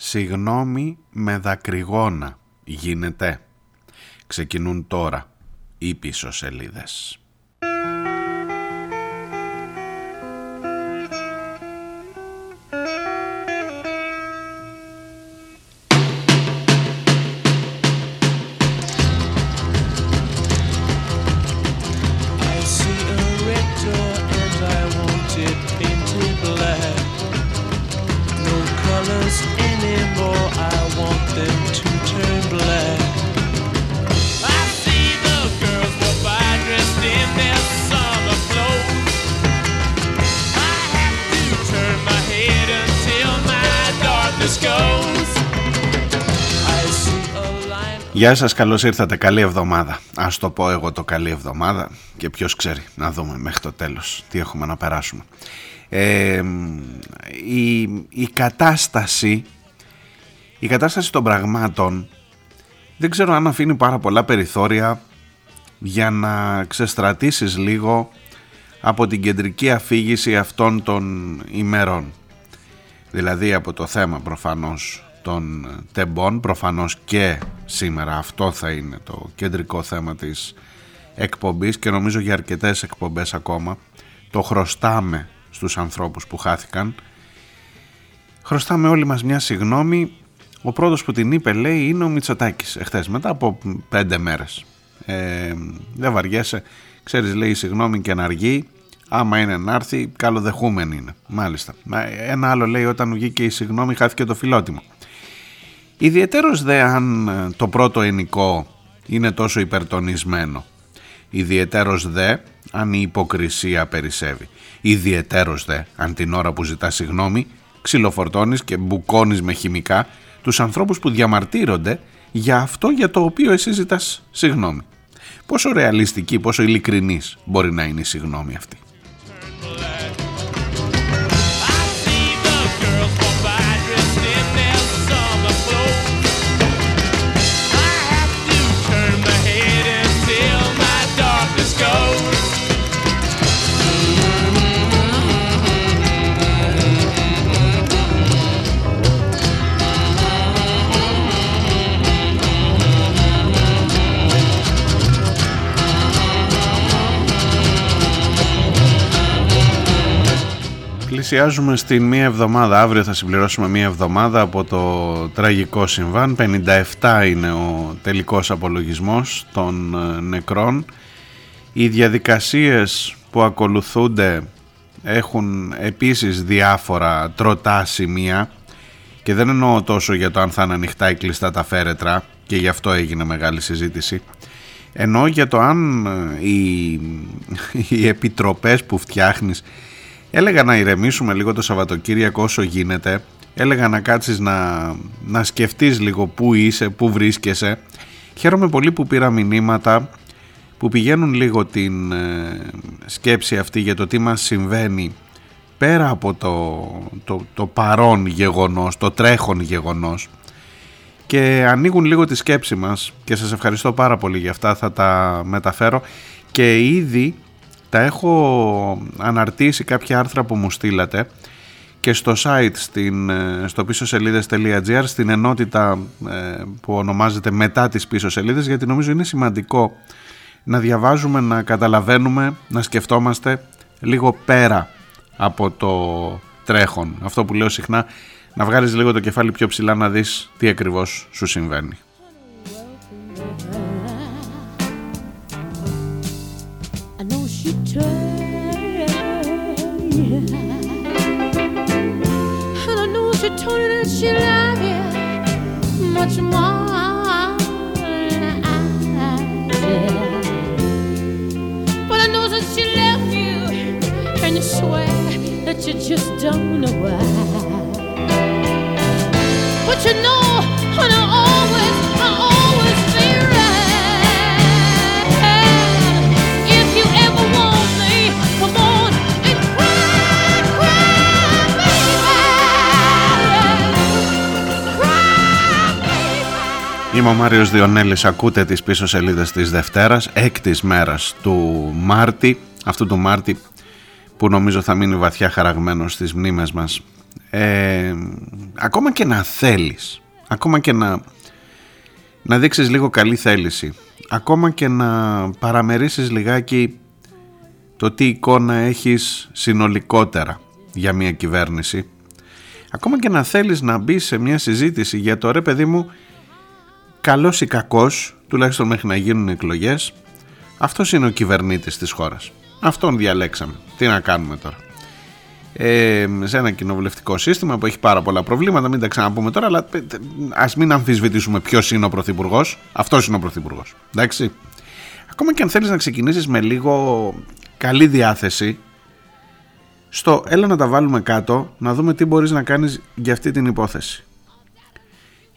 Συγνώμη με δακρυγόνα γίνεται. Ξεκινούν τώρα οι πίσω σελίδες. Γεια σας, καλώς ήρθατε, καλή εβδομάδα. Ας το πω εγώ το καλή εβδομάδα Και ποιος ξέρει, να δούμε μέχρι το τέλος Τι έχουμε να περάσουμε. Ε, η, η κατάσταση Η κατάσταση των πραγμάτων Δεν ξέρω αν αφήνει πάρα πολλά περιθώρια Για να ξεστρατήσεις λίγο Από την κεντρική αφήγηση αυτών των ημερών. Δηλαδή από το θέμα προφανώς των τεμπών. Προφανώς και σήμερα αυτό θα είναι το κεντρικό θέμα της εκπομπής και νομίζω για αρκετές εκπομπές ακόμα. Το χρωστάμε στους ανθρώπους που χάθηκαν. Χρωστάμε όλοι μας μια συγνώμη. Ο πρώτος που την είπε λέει είναι ο Μητσοτάκης εχθές μετά από πέντε μέρες. Ε, δεν βαριέσαι. Ξέρεις λέει συγγνώμη και να αργεί. Άμα είναι να έρθει καλοδεχούμενη είναι. Μάλιστα. Ένα άλλο λέει όταν βγήκε η συγγνώμη χάθηκε το φιλότιμο Ιδιαιτέρως δε αν ε, το πρώτο ενικό είναι τόσο υπερτονισμένο. Ιδιαιτέρως δε αν η υποκρισία περισσεύει. Ιδιαιτέρως δε αν την ώρα που ζητάς συγγνώμη ξυλοφορτώνεις και μπουκώνεις με χημικά τους ανθρώπους που διαμαρτύρονται για αυτό για το οποίο εσύ ζητάς συγγνώμη. Πόσο ρεαλιστική, πόσο ειλικρινής μπορεί να είναι η συγγνώμη αυτή. Πλησιάζουμε στην μία εβδομάδα. Αύριο θα συμπληρώσουμε μία εβδομάδα από το τραγικό συμβάν. 57 είναι ο τελικός απολογισμός των ε, νεκρών. Οι διαδικασίες που ακολουθούνται έχουν επίσης διάφορα τροτά σημεία και δεν εννοώ τόσο για το αν θα είναι ανοιχτά ή κλειστά τα φέρετρα και γι' αυτό έγινε μεγάλη συζήτηση. Εννοώ για το αν ε, οι, οι επιτροπές που φτιάχνεις Έλεγα να ηρεμήσουμε λίγο το Σαββατοκύριακο όσο γίνεται. Έλεγα να κάτσεις να, να σκεφτείς λίγο πού είσαι, πού βρίσκεσαι. Χαίρομαι πολύ που πήρα μηνύματα που πηγαίνουν λίγο την ε, σκέψη αυτή για το τι μας συμβαίνει πέρα από το, το, το παρόν γεγονός, το τρέχον γεγονός και ανοίγουν λίγο τη σκέψη μας και σας ευχαριστώ πάρα πολύ για αυτά θα τα μεταφέρω και ήδη τα έχω αναρτήσει κάποια άρθρα που μου στείλατε και στο site στην, ε, στο πίσω σελίδες.gr στην ενότητα ε, που ονομάζεται μετά τις πίσω σελίδες γιατί νομίζω είναι σημαντικό να διαβάζουμε, να καταλαβαίνουμε, να σκεφτόμαστε λίγο πέρα από το τρέχον. Αυτό που λέω συχνά, να βγάλεις λίγο το κεφάλι πιο ψηλά να δεις τι ακριβώς σου συμβαίνει. She loved you much more than I did. But I know that she you, and you swear that you just don't know why. But you know, always, Είμαι ο Μάριος Διονέλης, ακούτε τις πίσω σελίδες της Δευτέρας, έκτης μέρας του Μάρτη, αυτού του Μάρτη που νομίζω θα μείνει βαθιά χαραγμένος στις μνήμες μας. Ε, ακόμα και να θέλεις ακόμα και να να δείξεις λίγο καλή θέληση ακόμα και να παραμερίσεις λιγάκι το τι εικόνα έχεις συνολικότερα για μια κυβέρνηση ακόμα και να θέλεις να μπεις σε μια συζήτηση για το ρε παιδί μου καλός ή κακός τουλάχιστον μέχρι να γίνουν εκλογές αυτός είναι ο κυβερνήτης της χώρας αυτόν διαλέξαμε τι να κάνουμε τώρα ε, σε ένα κοινοβουλευτικό σύστημα που έχει πάρα πολλά προβλήματα. Μην τα ξαναπούμε τώρα, αλλά ας μην αμφισβητήσουμε ποιος είναι ο πρωθυπουργός. Αυτός είναι ο πρωθυπουργός. Εντάξει. Ακόμα και αν θέλεις να ξεκινήσεις με λίγο καλή διάθεση, στο έλα να τα βάλουμε κάτω, να δούμε τι μπορείς να κάνεις για αυτή την υπόθεση.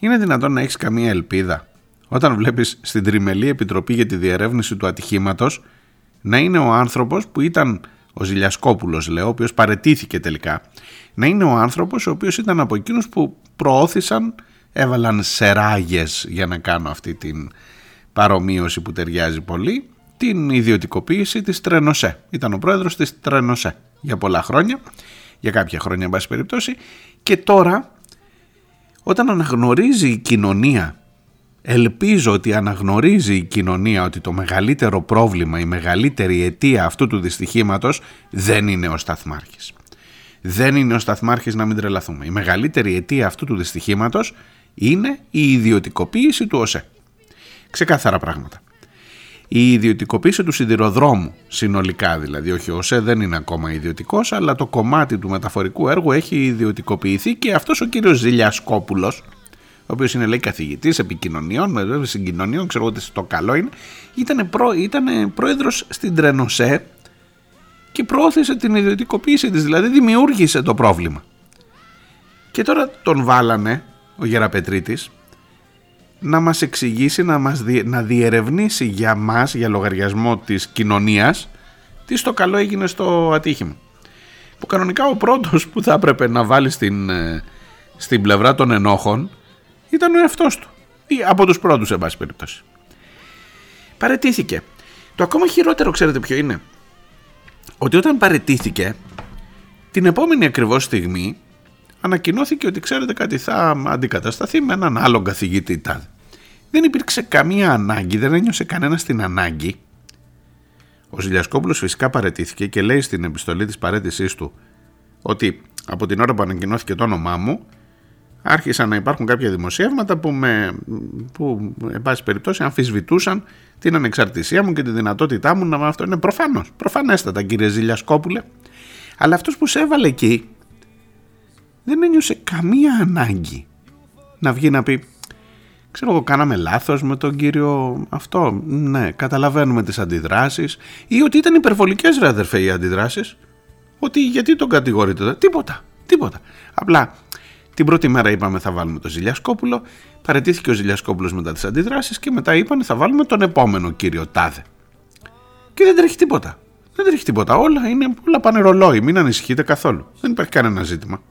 Είναι δυνατόν να έχεις καμία ελπίδα όταν βλέπεις στην Τριμελή Επιτροπή για τη Διερεύνηση του Ατυχήματος να είναι ο άνθρωπος που ήταν ο Ζηλιασκόπουλος λέω, ο οποίος παρετήθηκε τελικά, να είναι ο άνθρωπος ο οποίος ήταν από εκείνους που προώθησαν, έβαλαν σεράγες για να κάνω αυτή την παρομοίωση που ταιριάζει πολύ, την ιδιωτικοποίηση της Τρενοσέ. Ήταν ο πρόεδρος της Τρενοσέ για πολλά χρόνια, για κάποια χρόνια εν πάση περιπτώσει, και τώρα όταν αναγνωρίζει η κοινωνία Ελπίζω ότι αναγνωρίζει η κοινωνία ότι το μεγαλύτερο πρόβλημα, η μεγαλύτερη αιτία αυτού του δυστυχήματος δεν είναι ο Σταθμάρχης. Δεν είναι ο Σταθμάρχης να μην τρελαθούμε. Η μεγαλύτερη αιτία αυτού του δυστυχήματος είναι η ιδιωτικοποίηση του ΟΣΕ. Ξεκάθαρα πράγματα. Η ιδιωτικοποίηση του σιδηροδρόμου συνολικά δηλαδή, όχι ο ΟΣΕ δεν είναι ακόμα ιδιωτικός, αλλά το κομμάτι του μεταφορικού έργου έχει ιδιωτικοποιηθεί και αυτός ο κύριος Ζηλιασκόπουλος, ο οποίος είναι λέει καθηγητής επικοινωνιών, συγκοινωνιών, ξέρω ότι το καλό είναι, ήταν, προ, ήταν πρόεδρος στην Τρενοσέ και προώθησε την ιδιωτικοποίηση της, δηλαδή δημιούργησε το πρόβλημα. Και τώρα τον βάλανε, ο Γεραπετρίτης, να μας εξηγήσει, να, μας να διερευνήσει για μας, για λογαριασμό της κοινωνίας, τι στο καλό έγινε στο ατύχημα. Που κανονικά ο πρώτος που θα έπρεπε να βάλει στην, ε, στην πλευρά των ενόχων ήταν ο εαυτός του. Ή από τους πρώτους, σε πάση περιπτώσει. Παρετήθηκε. Το ακόμα χειρότερο, ξέρετε ποιο είναι; Ότι όταν παρετήθηκε, την επόμενη ακριβώς στιγμή ανακοινώθηκε ότι ξέρετε κάτι θα αντικατασταθεί με έναν άλλον καθηγητή Δεν υπήρξε καμία ανάγκη, δεν ένιωσε κανένα την ανάγκη. Ο Ζηλιασκόπουλος φυσικά παρετήθηκε και λέει στην επιστολή της παρέτησής του ότι από την ώρα που ανακοινώθηκε το όνομά μου άρχισαν να υπάρχουν κάποια δημοσιεύματα που, με, που εν πάση περιπτώσει αμφισβητούσαν την ανεξαρτησία μου και τη δυνατότητά μου να αυτό. Είναι προφανώς, προφανέστατα κύριε Ζηλιασκόπουλε. Αλλά αυτός που σε έβαλε εκεί δεν ένιωσε καμία ανάγκη να βγει να πει ξέρω εγώ κάναμε λάθος με τον κύριο αυτό ναι καταλαβαίνουμε τις αντιδράσεις ή ότι ήταν υπερβολικές ρε αδερφέ οι αντιδράσεις ότι γιατί τον κατηγορείτε τίποτα τίποτα απλά την πρώτη μέρα είπαμε θα βάλουμε τον Ζηλιασκόπουλο, παρετήθηκε ο Ζηλιασκόπουλος μετά τις αντιδράσεις και μετά είπαν θα βάλουμε τον επόμενο κύριο Τάδε. Και δεν τρέχει τίποτα. Δεν τρέχει τίποτα. Όλα, είναι, όλα πάνε ρολόι. Μην ανησυχείτε καθόλου. Δεν υπάρχει κανένα ζήτημα.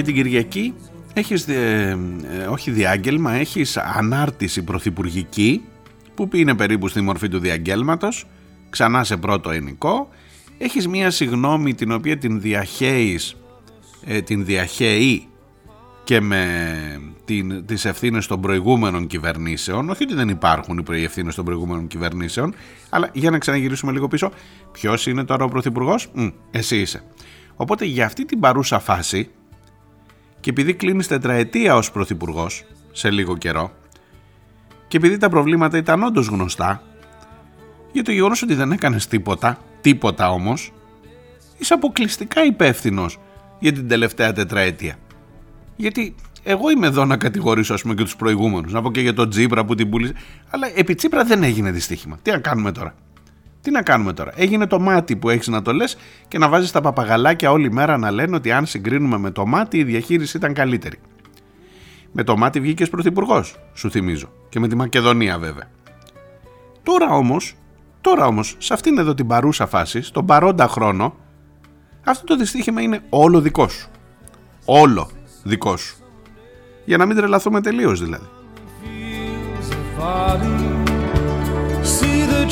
Και την Κυριακή έχεις, ε, όχι διάγγελμα, έχεις ανάρτηση πρωθυπουργική που είναι περίπου στη μορφή του διαγγέλματος, ξανά σε πρώτο ενικό. Έχεις μία συγνώμη την οποία την διαχέεις, ε, την διαχέει και με την, τις ευθύνες των προηγούμενων κυβερνήσεων, όχι ότι δεν υπάρχουν οι ευθύνες των προηγούμενων κυβερνήσεων, αλλά για να ξαναγυρίσουμε λίγο πίσω, ποιος είναι τώρα ο Πρωθυπουργός, εσύ είσαι. Οπότε για αυτή την παρούσα φάση, και επειδή κλείνεις τετραετία ως Πρωθυπουργός σε λίγο καιρό, και επειδή τα προβλήματα ήταν όντως γνωστά, για το γεγονός ότι δεν έκανες τίποτα, τίποτα όμως, είσαι αποκλειστικά υπεύθυνος για την τελευταία τετραετία. Γιατί εγώ είμαι εδώ να κατηγορήσω ας πούμε και τους προηγούμενους, να πω και για τον Τζίπρα που την πούλησε, αλλά επί Τσίπρα δεν έγινε δυστύχημα. Τι να κάνουμε τώρα; Τι να κάνουμε τώρα; Έγινε το μάτι που έχεις να το λες και να βάζεις τα παπαγαλάκια όλη μέρα να λένε ότι αν συγκρίνουμε με το μάτι η διαχείριση ήταν καλύτερη. Με το μάτι βγήκε πρωθυπουργός, σου θυμίζω. Και με τη Μακεδονία βέβαια. Τώρα όμως Τώρα όμως, σε αυτήν εδώ την παρούσα φάση, στον παρόντα χρόνο, αυτό το δυστύχημα είναι όλο δικό σου. Όλο δικό σου. Για να μην τρελαθούμε τελείως δηλαδή.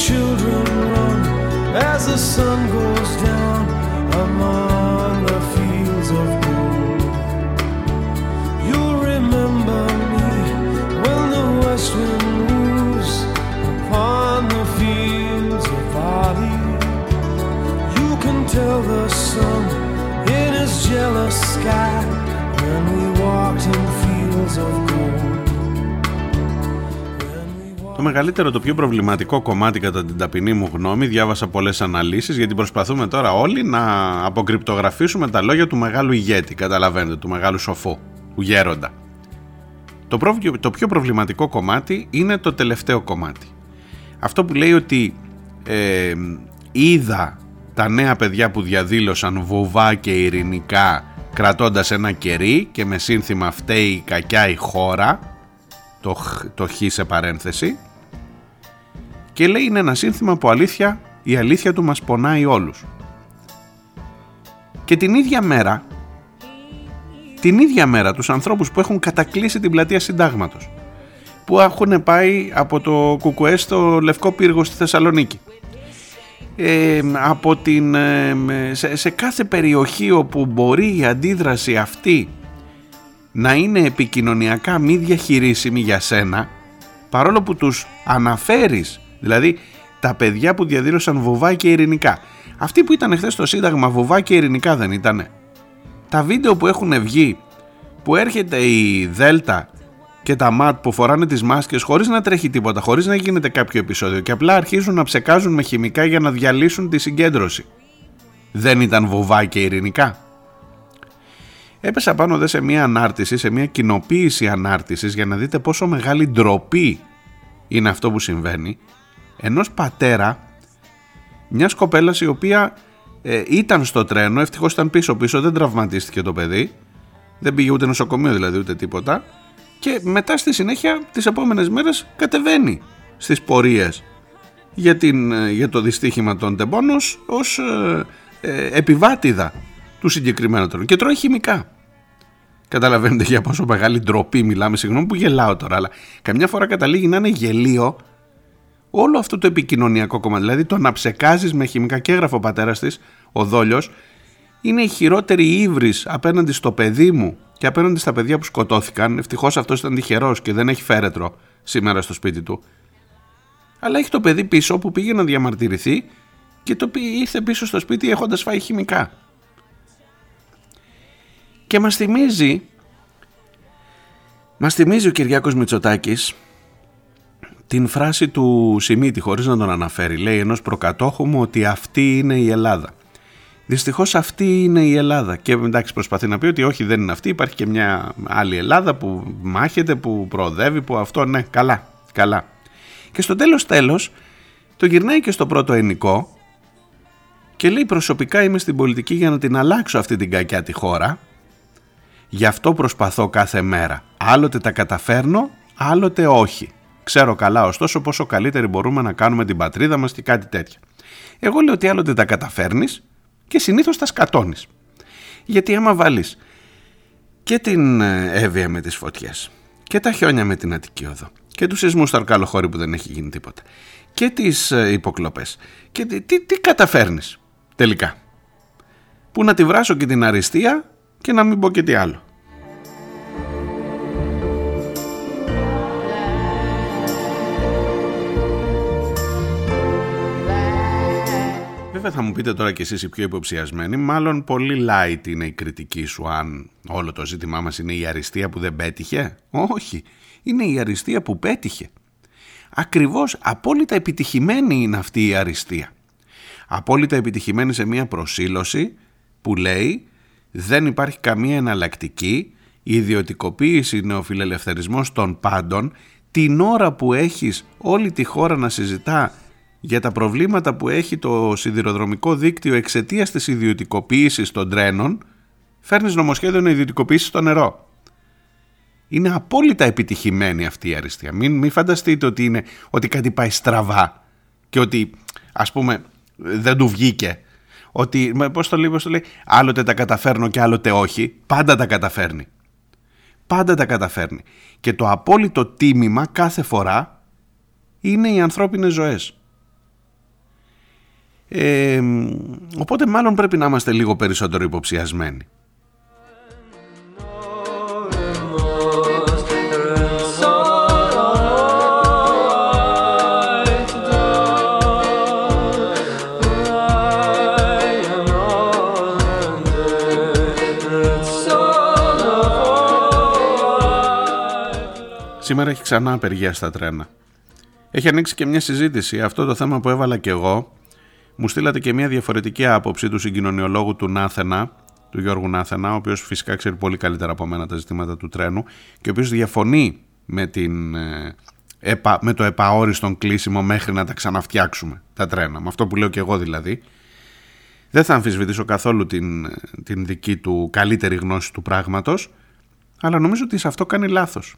tell the sun in his jealous sky when we walked in fields of gold. Το μεγαλύτερο, το πιο προβληματικό κομμάτι κατά την ταπεινή μου γνώμη, διάβασα πολλές αναλύσεις γιατί προσπαθούμε τώρα όλοι να αποκρυπτογραφήσουμε τα λόγια του μεγάλου ηγέτη, καταλαβαίνετε, του μεγάλου σοφού, του γέροντα. Το, το πιο προβληματικό κομμάτι είναι το τελευταίο κομμάτι. Αυτό που λέει ότι ε, είδα τα νέα παιδιά που διαδήλωσαν βοβά και ειρηνικά κρατώντας ένα κερί και με σύνθημα φταίει η κακιά η χώρα το, το χ σε παρένθεση και λέει είναι ένα σύνθημα που αλήθεια η αλήθεια του μας πονάει όλους. Και την ίδια μέρα την ίδια μέρα τους ανθρώπους που έχουν κατακλείσει την πλατεία συντάγματος που έχουν πάει από το Κουκουέ στο Λευκό Πύργο στη Θεσσαλονίκη από την, σε, κάθε περιοχή όπου μπορεί η αντίδραση αυτή να είναι επικοινωνιακά μη διαχειρίσιμη για σένα παρόλο που τους αναφέρεις δηλαδή τα παιδιά που διαδήλωσαν βοβά και ειρηνικά. Αυτοί που ήταν χθες στο Σύνταγμα βοβά και ειρηνικά δεν ήτανε. Τα βίντεο που έχουν βγει που έρχεται η Δέλτα και τα ματ που φοράνε τις μάσκες χωρίς να τρέχει τίποτα, χωρίς να γίνεται κάποιο επεισόδιο και απλά αρχίζουν να ψεκάζουν με χημικά για να διαλύσουν τη συγκέντρωση. Δεν ήταν βοβά και ειρηνικά. Έπεσα πάνω δε σε μια ανάρτηση, σε μια κοινοποίηση ανάρτησης για να δείτε πόσο μεγάλη ντροπή είναι αυτό που συμβαίνει ενός πατέρα μιας κοπέλας η οποία ε, ήταν στο τρένο, ευτυχώς ήταν πίσω πίσω, δεν τραυματίστηκε το παιδί, δεν πήγε ούτε νοσοκομείο δηλαδή ούτε τίποτα και μετά στη συνέχεια τις επόμενες μέρες κατεβαίνει στις πορείες για, την, ε, για το δυστύχημα των τεμπόνος ως ε, ε, επιβάτηδα του συγκεκριμένου τρόπου και τρώει χημικά. Καταλαβαίνετε για πόσο μεγάλη ντροπή μιλάμε, συγγνώμη που γελάω τώρα, αλλά καμιά φορά καταλήγει να είναι γελίο όλο αυτό το επικοινωνιακό κομμάτι. Δηλαδή το να ψεκάζεις με χημικά και έγραφε ο πατέρας της, ο Δόλιος, είναι η χειρότερη ύβρις απέναντι στο παιδί μου και απέναντι στα παιδιά που σκοτώθηκαν, ευτυχώς αυτός ήταν τυχερός και δεν έχει φέρετρο σήμερα στο σπίτι του. Αλλά έχει το παιδί πίσω που πήγε να διαμαρτυρηθεί και το ήρθε πίσω στο σπίτι έχοντας φάει χημικά. Και μας θυμίζει, μας θυμίζει ο Κυριάκος Μητσοτάκης την φράση του Σιμίτη χωρίς να τον αναφέρει. Λέει ενός προκατόχου μου ότι αυτή είναι η Ελλάδα. Δυστυχώς αυτή είναι η Ελλάδα. Και εντάξει, προσπαθεί να πει ότι όχι, δεν είναι αυτή. Υπάρχει και μια άλλη Ελλάδα που μάχεται, που προοδεύει, που αυτό ναι, καλά, καλά. Και στο τέλος τέλος το γυρνάει και στο πρώτο ενικό και λέει προσωπικά είμαι στην πολιτική για να την αλλάξω αυτή την κακιά τη χώρα. Γι' αυτό προσπαθώ κάθε μέρα. Άλλοτε τα καταφέρνω, άλλοτε όχι. Ξέρω καλά ωστόσο πόσο καλύτερη μπορούμε να κάνουμε την πατρίδα μας και κάτι τέτοια. Εγώ λέω ότι άλλοτε τα καταφέρνεις και συνήθως τα σκατώνεις. Γιατί άμα βάλεις και την ε, Εύβοια με τις φωτιές και τα χιόνια με την Αττική Οδό και τους σεισμούς στο Αρκάλο που δεν έχει γίνει τίποτα και τις ε, υποκλοπές και τι, τι, τι καταφέρνεις τελικά. Που να τη βράσω και την αριστεία και να μην πω και τι άλλο. Βέβαια θα μου πείτε τώρα κι εσείς οι πιο υποψιασμένοι, μάλλον πολύ light είναι η κριτική σου αν όλο το ζήτημά μας είναι η αριστεία που δεν πέτυχε; Όχι, είναι η αριστεία που πέτυχε. Ακριβώς απόλυτα επιτυχημένη είναι αυτή η αριστεία. Απόλυτα επιτυχημένη σε μια προσήλωση που λέει δεν υπάρχει καμία εναλλακτική, η ιδιωτικοποίηση, νεοφιλελευθερισμός των πάντων, την ώρα που έχεις όλη τη χώρα να συζητά για τα προβλήματα που έχει το σιδηροδρομικό δίκτυο εξαιτίας της ιδιωτικοποίησης των τρένων, φέρνεις νομοσχέδιο να ιδιωτικοποιήσεις το νερό. Είναι απόλυτα επιτυχημένη αυτή η αριστεία. Μην, μην φανταστείτε ότι, είναι, ότι κάτι πάει στραβά και ότι ας πούμε δεν του βγήκε. Ότι πώς το λέει, πώς το λέει άλλοτε τα καταφέρνω και άλλοτε όχι πάντα τα καταφέρνει. Πάντα τα καταφέρνει. Και το απόλυτο τίμημα κάθε φορά είναι οι ανθρώπινες ζωές ε, οπότε μάλλον πρέπει να είμαστε λίγο περισσότερο υποψιασμένοι Σήμερα έχει ξανά απεργία στα τρένα. Έχει ανοίξει και μια συζήτηση. Αυτό το θέμα που έβαλα και εγώ, μου στείλατε και μια διαφορετική άποψη του συγκοινωνιολόγου του Νάθενα, του Γιώργου Νάθενα, ο οποίος φυσικά ξέρει πολύ καλύτερα από μένα τα ζητήματα του τρένου και ο οποίος διαφωνεί με, την, ε, με το επαόριστον κλείσιμο μέχρι να τα ξαναφτιάξουμε τα τρένα. Με αυτό που λέω και εγώ δηλαδή. Δεν θα αμφισβητήσω καθόλου την, την δική του καλύτερη γνώση του πράγματος, αλλά νομίζω ότι σε αυτό κάνει λάθος.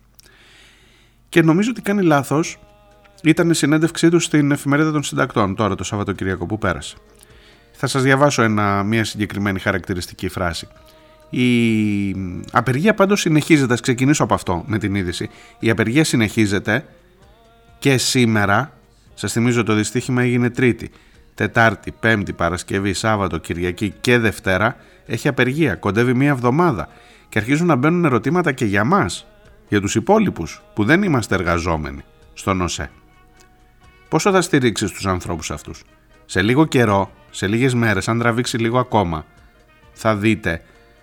Και νομίζω ότι κάνει λάθος. Ήταν η συνέντευξή τους στην εφημερίδα των συντακτών τώρα το Σαββατοκυριακό που πέρασε. Θα σας διαβάσω ένα, μια συγκεκριμένη χαρακτηριστική φράση. Η απεργία πάντως συνεχίζεται, ας ξεκινήσω από αυτό με την είδηση. Η απεργία συνεχίζεται και σήμερα, σας θυμίζω το δυστύχημα έγινε Τρίτη, Τετάρτη, Πέμπτη, Παρασκευή, Σάββατο, Κυριακή και Δευτέρα έχει απεργία, κοντεύει μία εβδομάδα και αρχίζουν να μπαίνουν ερωτήματα και για μας για τους υπόλοιπους που δεν είμαστε εργαζόμενοι στον ΟΣΕ. Πόσο θα στηρίξεις τους ανθρώπους αυτούς; Σε λίγο καιρό, σε λίγες μέρες, αν τραβήξει λίγο ακόμα, θα δείτε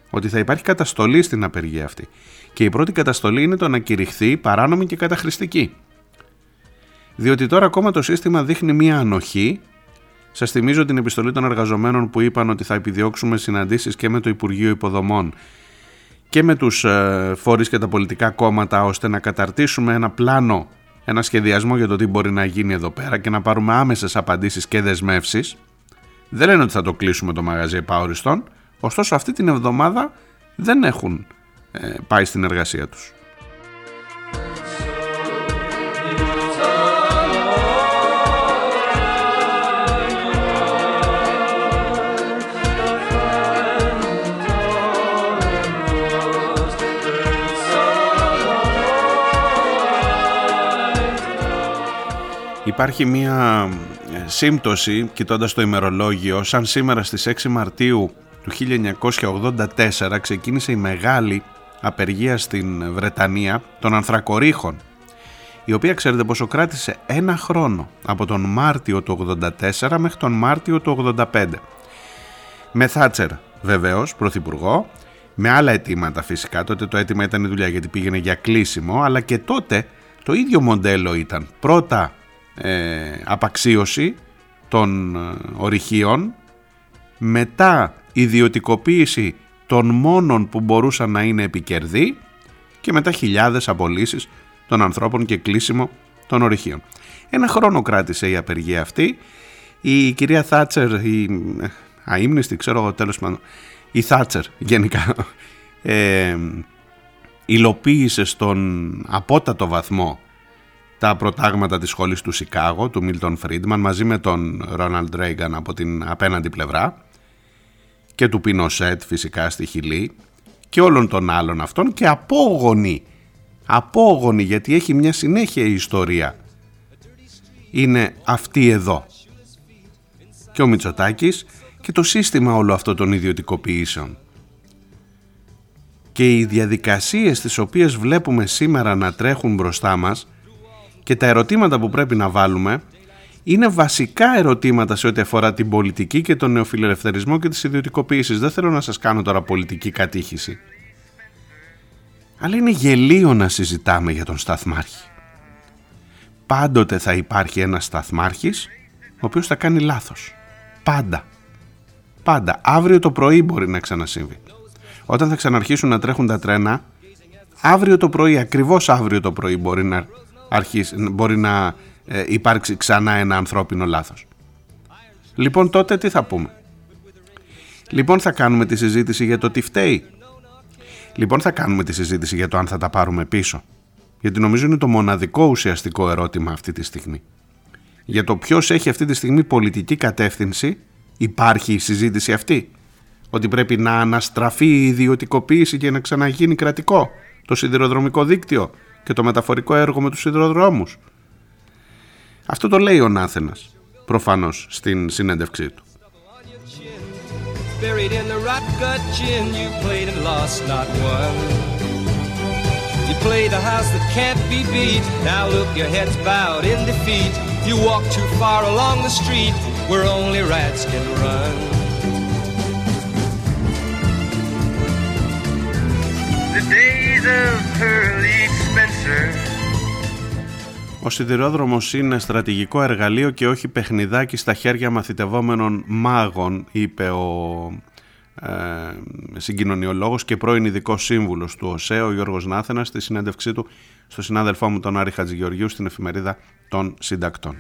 ότι θα υπάρχει καταστολή στην απεργία αυτή. Και η πρώτη καταστολή είναι το να κηρυχθεί παράνομη και καταχρηστική. Διότι τώρα ακόμα το σύστημα δείχνει μία ανοχή. Σας θυμίζω την επιστολή των εργαζομένων που είπαν ότι θα επιδιώξουμε συναντήσεις και με το Υπουργείο Υποδομών και με τους ε, φορείς και τα πολιτικά κόμματα ώστε να καταρτήσουμε ένα πλάνο, ένα σχεδιασμό για το τι μπορεί να γίνει εδώ πέρα και να πάρουμε άμεσες απαντήσεις και δεσμεύσεις. Δεν λένε ότι θα το κλείσουμε το μαγαζί επαόριστον, ωστόσο αυτή την εβδομάδα δεν έχουν ε, πάει στην εργασία τους. Υπάρχει μία ε, σύμπτωση, κοιτώντας το ημερολόγιο, σαν σήμερα στις 6 Μαρτίου του 1984 ξεκίνησε η μεγάλη απεργία στην Βρετανία των ανθρακορίχων, η οποία ξέρετε πόσο κράτησε; Ένα χρόνο, από τον Μάρτιο του 84 μέχρι τον Μάρτιο του 85. Με Θάτσερ βεβαίως, πρωθυπουργό, με άλλα αιτήματα φυσικά, τότε το αίτημα ήταν η δουλειά γιατί πήγαινε για κλείσιμο, αλλά και τότε το ίδιο μοντέλο ήταν. Πρώτα ε, απαξίωση των ε, ορυχείων μετά ιδιωτικοποίηση των μόνων που μπορούσαν να είναι επικερδοί και μετά χιλιάδες απολύσεις των ανθρώπων και κλείσιμο των ορυχείων. Ένα χρόνο κράτησε η απεργία αυτή. Η κυρία Θάτσερ, η ε, αείμνηστη, ξέρω εγώ τέλος πάντων, η Θάτσερ γενικά, ε, υλοποίησε στον απότατο βαθμό τα προτάγματα της σχολής του Σικάγο, του Μίλτον Φρίντμαν, μαζί με τον Ρόναλντ Ρέιγκαν από την απέναντι πλευρά και του Πινοσέτ φυσικά στη Χιλή και όλων των άλλων αυτών και απόγονοι, απόγονοι γιατί έχει μια συνέχεια η ιστορία είναι αυτή εδώ. Και ο Μητσοτάκης και το σύστημα όλο αυτό των ιδιωτικοποιήσεων. Και οι διαδικασίες τις οποίες βλέπουμε σήμερα να τρέχουν μπροστά μας και τα ερωτήματα που πρέπει να βάλουμε είναι βασικά ερωτήματα σε ό,τι αφορά την πολιτική και τον νεοφιλελευθερισμό και τις ιδιωτικοποίησεις. Δεν θέλω να σας κάνω τώρα πολιτική κατήχηση. Αλλά είναι γελίο να συζητάμε για τον σταθμάρχη. Πάντοτε θα υπάρχει ένας σταθμάρχης ο οποίος θα κάνει λάθος. Πάντα. Πάντα. Αύριο το πρωί μπορεί να ξανασύμβει. Όταν θα ξαναρχίσουν να τρέχουν τα τρένα, αύριο το πρωί, ακριβώς αύριο το πρωί μπορεί να αρχίσει, μπορεί να ε, υπάρξει ξανά ένα ανθρώπινο λάθος. Λοιπόν τότε τι θα πούμε; Λοιπόν θα κάνουμε τη συζήτηση για το τι φταίει. Λοιπόν θα κάνουμε τη συζήτηση για το αν θα τα πάρουμε πίσω. Γιατί νομίζω είναι το μοναδικό ουσιαστικό ερώτημα αυτή τη στιγμή. για το ποιος έχει αυτή τη στιγμή πολιτική κατεύθυνση υπάρχει η συζήτηση αυτή; Ότι πρέπει να αναστραφεί η ιδιωτικοποίηση και να ξαναγίνει κρατικό το σιδηροδρομικό δίκτυο; Και το μεταφορικό έργο με τους σιδηροδρόμους. Αυτό το λέει ο Νάθενας προφανώς στην συνέντευξή του. Buried in the rot gut gin, you played and lost not one. You played a house that can't be beat. Now look, your head's bowed in defeat. You walk too far along the street where only rats can run. Ο σιδηρόδρομος είναι στρατηγικό εργαλείο και όχι παιχνιδάκι στα χέρια μαθητευόμενων μάγων, είπε ο ε, συγκοινωνιολόγος και πρώην ειδικός σύμβουλος του ΟΣΕ, ο Γιώργος Νάθενας, στη συνέντευξή του στο συνάδελφό μου τον Άρη Χατζηγεωργίου στην εφημερίδα των συντακτών.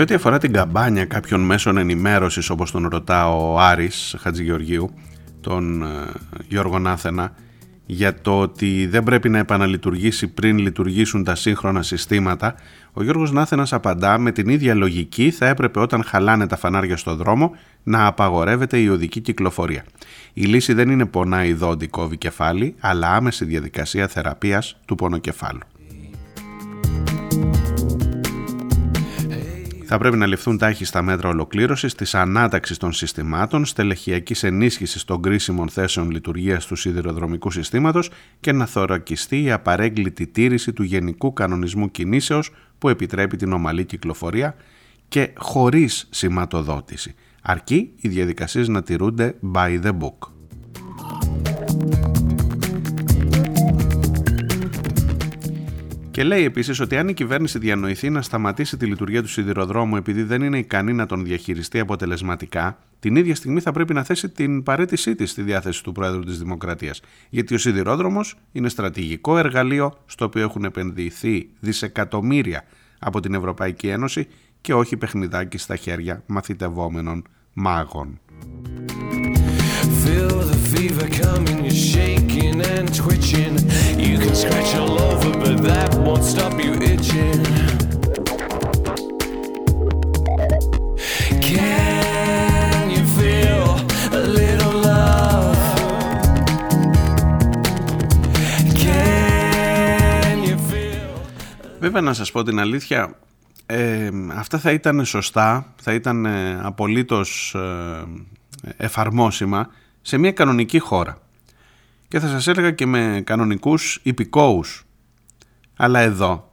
Σε ό,τι αφορά την καμπάνια κάποιων μέσων ενημέρωσης όπως τον ρωτά ο Άρης Χατζηγεωργίου, τον ε, Γιώργο Νάθενα, για το ότι δεν πρέπει να επαναλειτουργήσει πριν λειτουργήσουν τα σύγχρονα συστήματα, ο Γιώργος Νάθενας απαντά με την ίδια λογική θα έπρεπε όταν χαλάνε τα φανάρια στο δρόμο να απαγορεύεται η οδική κυκλοφορία. Η λύση δεν είναι πονάει δόντι κόβει κεφάλι, αλλά άμεση διαδικασία θεραπείας του πονοκεφάλου. θα πρέπει να ληφθούν τάχιστα μέτρα ολοκλήρωσης της ανάταξης των συστημάτων, στελεχειακής ενίσχυσης των κρίσιμων θέσεων λειτουργίας του σιδηροδρομικού συστήματος και να θωρακιστεί η απαρέγκλητη τήρηση του Γενικού Κανονισμού Κινήσεως που επιτρέπει την ομαλή κυκλοφορία και χωρίς σηματοδότηση. Αρκεί οι διαδικασίες να τηρούνται by the book. Και λέει επίσης ότι αν η κυβέρνηση διανοηθεί να σταματήσει τη λειτουργία του σιδηροδρόμου επειδή δεν είναι ικανή να τον διαχειριστεί αποτελεσματικά, την ίδια στιγμή θα πρέπει να θέσει την παρέτησή της στη διάθεση του Πρόεδρου της Δημοκρατίας. Γιατί ο σιδηρόδρομος είναι στρατηγικό εργαλείο στο οποίο έχουν επενδυθεί δισεκατομμύρια από την Ευρωπαϊκή Ένωση και όχι παιχνιδάκι στα χέρια μαθητευόμενων μάγων. Fever coming, you're shaking and twitching. You can scratch all over, but that won't stop you itching. Can you feel a little love? Can you feel... Βέβαια να σας πω την αλήθεια, ε, αυτά θα ήταν σωστά, θα ήταν ε, απολύτως ε, εφαρμόσιμα σε μια κανονική χώρα. Και θα σας έλεγα και με κανονικούς υπηκόους. Αλλά εδώ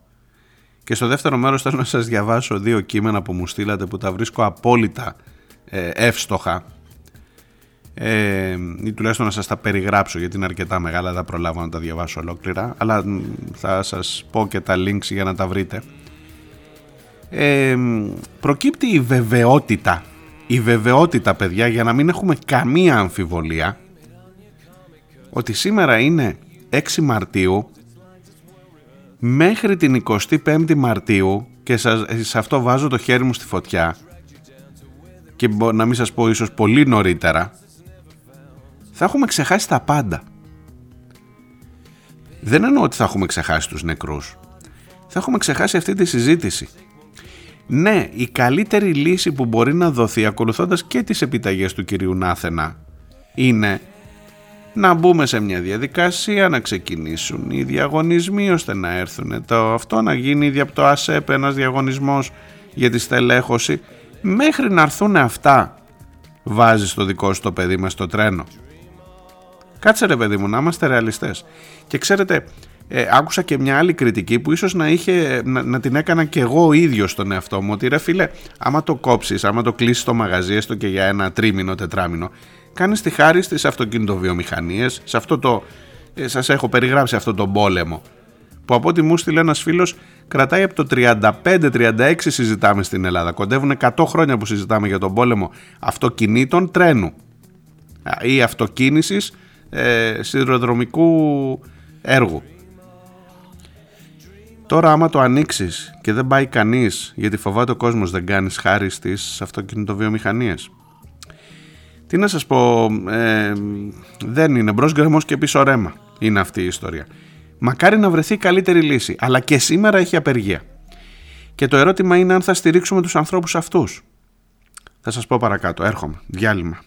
και στο δεύτερο μέρος θέλω να σας διαβάσω δύο κείμενα που μου στείλατε που τα βρίσκω απόλυτα ε, εύστοχα ε, ή τουλάχιστον να σας τα περιγράψω γιατί είναι αρκετά μεγάλα, δεν προλάβω να τα διαβάσω ολόκληρα αλλά θα σας πω και τα links για να τα βρείτε. Ε, προκύπτει η βεβαιότητα η βεβαιότητα παιδιά για να μην έχουμε καμία αμφιβολία ότι σήμερα είναι 6 Μαρτίου μέχρι την 25η Μαρτίου και σε αυτό βάζω το χέρι μου στη φωτιά και να μην σας πω ίσως πολύ νωρίτερα θα έχουμε ξεχάσει τα πάντα. Δεν εννοώ ότι θα έχουμε ξεχάσει τους νεκρούς. Θα έχουμε ξεχάσει αυτή τη συζήτηση. Ναι, η καλύτερη λύση που μπορεί να δοθεί ακολουθώντας και τις επιταγές του κυρίου Νάθενα είναι να μπούμε σε μια διαδικασία, να ξεκινήσουν οι διαγωνισμοί ώστε να έρθουν το αυτό, να γίνει ήδη από το ΑΣΕΠ ένας διαγωνισμός για τη στελέχωση μέχρι να έρθουν αυτά βάζεις το δικό σου το παιδί μας στο τρένο. Κάτσε ρε παιδί μου να είμαστε ρεαλιστές. Και ξέρετε ε, άκουσα και μια άλλη κριτική που ίσως να, είχε, να, την έκανα και εγώ ο ίδιος στον εαυτό μου ότι ρε φίλε άμα το κόψεις, άμα το κλείσεις το μαγαζί έστω και για ένα τρίμηνο, τετράμινο κάνεις τη χάρη στις αυτοκινητοβιομηχανίες σε αυτό το, ε, σας έχω περιγράψει αυτό το πόλεμο που από ό,τι μου στείλε ένας φίλος κρατάει από το 35-36 συζητάμε στην Ελλάδα. Κοντεύουν 100 χρόνια που συζητάμε για τον πόλεμο αυτοκινήτων τρένου ή αυτοκίνησης ε, σιδηροδρομικού έργου. Τώρα άμα το ανοίξεις και δεν πάει κανείς γιατί φοβάται ο κόσμος δεν κάνεις χάρη στις αυτοκινητοβιομηχανίες. Τι να σας πω, ε, δεν είναι μπρος γκρεμός και πίσω ρέμα είναι αυτή η ιστορία. Μακάρι να βρεθεί καλύτερη λύση, αλλά και σήμερα έχει απεργία. Και το ερώτημα είναι αν θα στηρίξουμε τους ανθρώπους αυτούς. Θα σας πω παρακάτω, έρχομαι, διάλειμμα.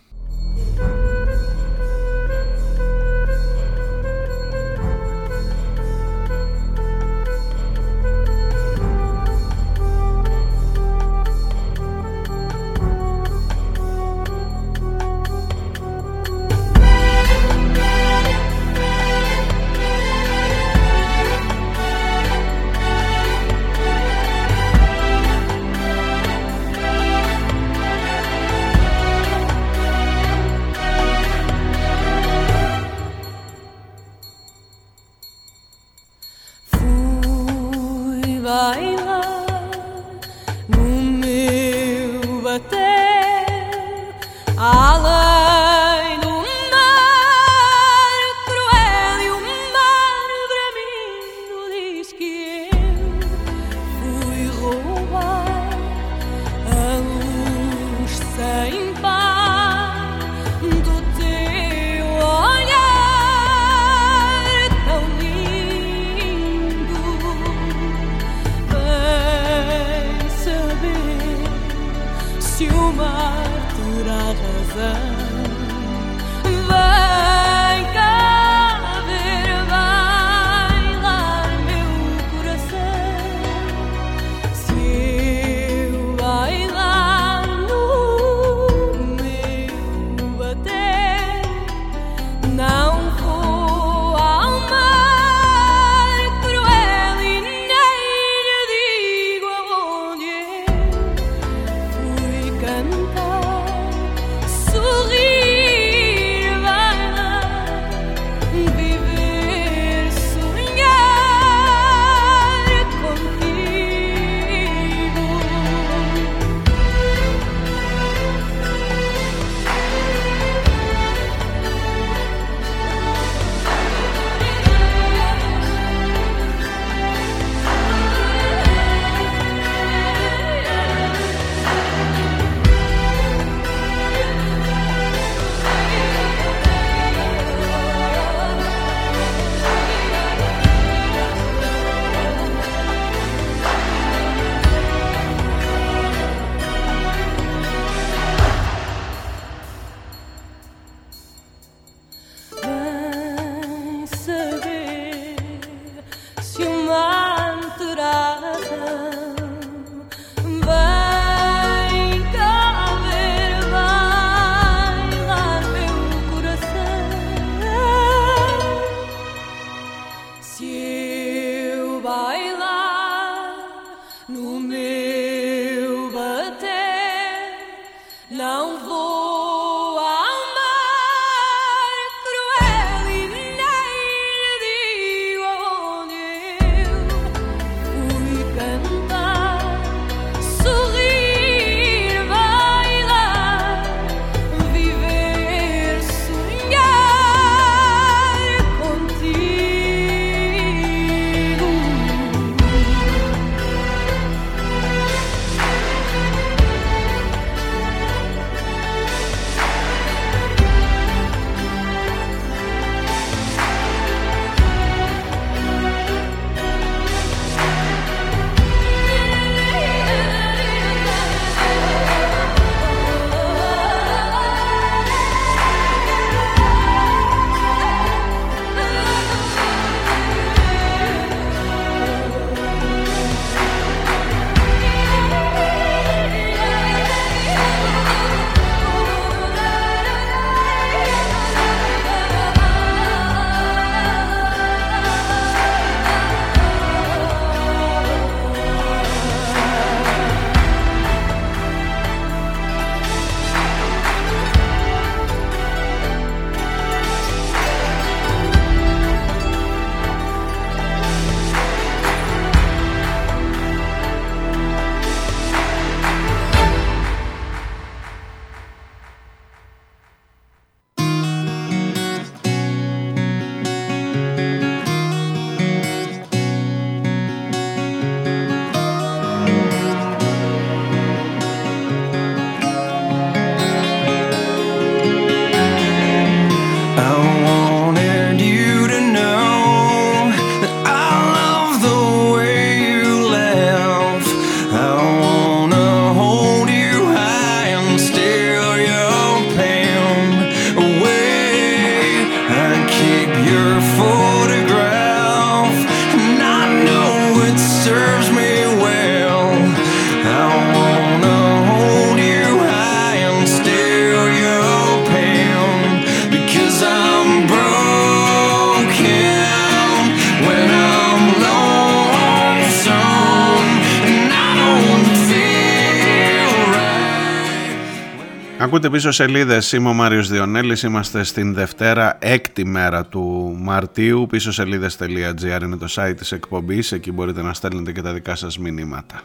Ακούτε πίσω σελίδες. Είμαι ο Μάριος Διονέλης. Είμαστε στην Δευτέρα, έκτη μέρα του Μαρτίου. Πίσω σελίδε.gr είναι το site της εκπομπής. Εκεί μπορείτε να στέλνετε και τα δικά σας μηνύματα.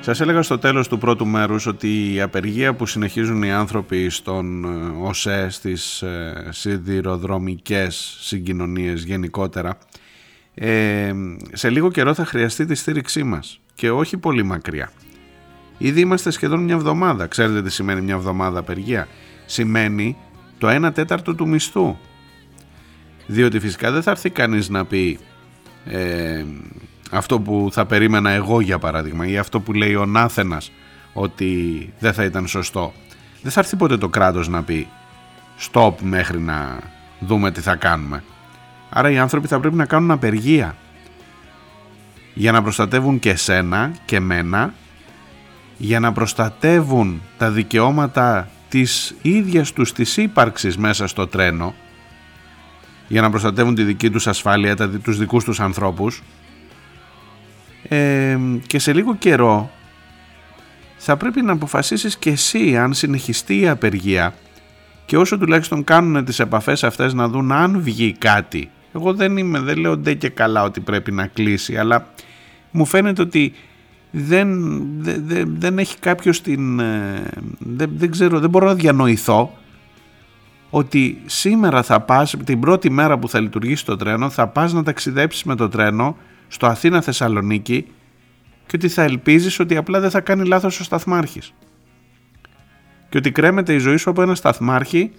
Σας έλεγα στο τέλος του πρώτου μέρους ότι η απεργία που συνεχίζουν οι άνθρωποι στον ε, ΟΣΕ στις ε, σιδηροδρομικές συγκοινωνίες γενικότερα ε, σε λίγο καιρό θα χρειαστεί τη στήριξή μας και όχι πολύ μακριά. Ήδη είμαστε σχεδόν μια εβδομάδα. Ξέρετε τι σημαίνει μια εβδομάδα απεργία; Σημαίνει το 1 τέταρτο του μισθού. Διότι φυσικά δεν θα έρθει κανείς να πει ε, αυτό που θα περίμενα εγώ για παράδειγμα ή αυτό που λέει ο Νάθενας ότι δεν θα ήταν σωστό. Δεν θα έρθει ποτέ το κράτος να πει stop μέχρι να δούμε τι θα κάνουμε. Άρα οι άνθρωποι θα πρέπει να κάνουν απεργία για να προστατεύουν και σένα και μένα για να προστατεύουν τα δικαιώματα της ίδιας τους της ύπαρξης μέσα στο τρένο για να προστατεύουν τη δική τους ασφάλεια, τα, τους δικούς τους ανθρώπους. Ε, και σε λίγο καιρό θα πρέπει να αποφασίσεις και εσύ αν συνεχιστεί η απεργία και όσο τουλάχιστον κάνουν τις επαφές αυτές να δουν αν βγει κάτι εγώ δεν είμαι, δεν λέω ντε και καλά ότι πρέπει να κλείσει, αλλά μου φαίνεται ότι δεν, δεν, δεν έχει κάποιος την... Ε, δεν, δεν ξέρω, δεν μπορώ να διανοηθώ ότι σήμερα θα πας, την πρώτη μέρα που θα λειτουργήσει το τρένο, θα πας να ταξιδέψεις με το τρένο στο Αθήνα Θεσσαλονίκη και ότι θα ελπίζεις ότι απλά δεν θα κάνει λάθος ο σταθμάρχης. Και ότι κρέμεται η ζωή σου από ένα σταθμάρχη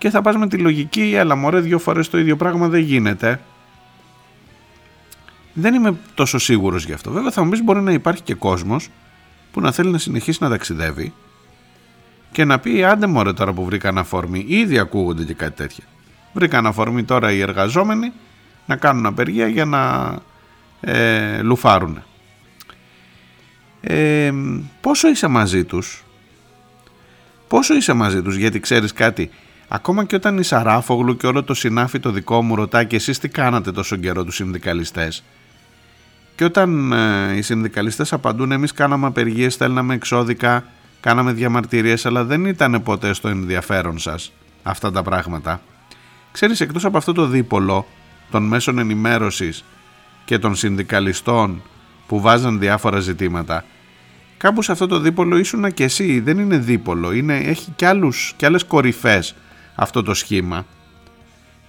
και θα πας με τη λογική αλλά μωρέ δύο φορές το ίδιο πράγμα δεν γίνεται δεν είμαι τόσο σίγουρος γι' αυτό. Βέβαια θα μου πεις μπορεί να υπάρχει και κόσμος που να θέλει να συνεχίσει να ταξιδεύει και να πει άντε μωρέ τώρα που βρήκα αφορμή ήδη ακούγονται και κάτι τέτοια. Βρήκαν αφορμή τώρα οι εργαζόμενοι να κάνουν απεργία για να ε, λουφάρουν ε, πόσο είσαι μαζί τους; Πόσο είσαι μαζί τους; Γιατί ξέρεις κάτι Ακόμα και όταν η Σαράφογλου και όλο το συνάφι το δικό μου ρωτάει και εσείς τι κάνατε τόσο καιρό τους συνδικαλιστές; Και όταν ε, οι συνδικαλιστές απαντούν εμείς κάναμε απεργίες, στέλναμε εξώδικα, κάναμε διαμαρτυρίες αλλά δεν ήταν ποτέ στο ενδιαφέρον σας αυτά τα πράγματα. Ξέρεις εκτός από αυτό το δίπολο των μέσων ενημέρωσης και των συνδικαλιστών που βάζαν διάφορα ζητήματα κάπου σε αυτό το δίπολο ήσουν και εσύ, δεν είναι δίπολο, είναι, έχει κι, άλλους, κι άλλες κορυφές αυτό το σχήμα.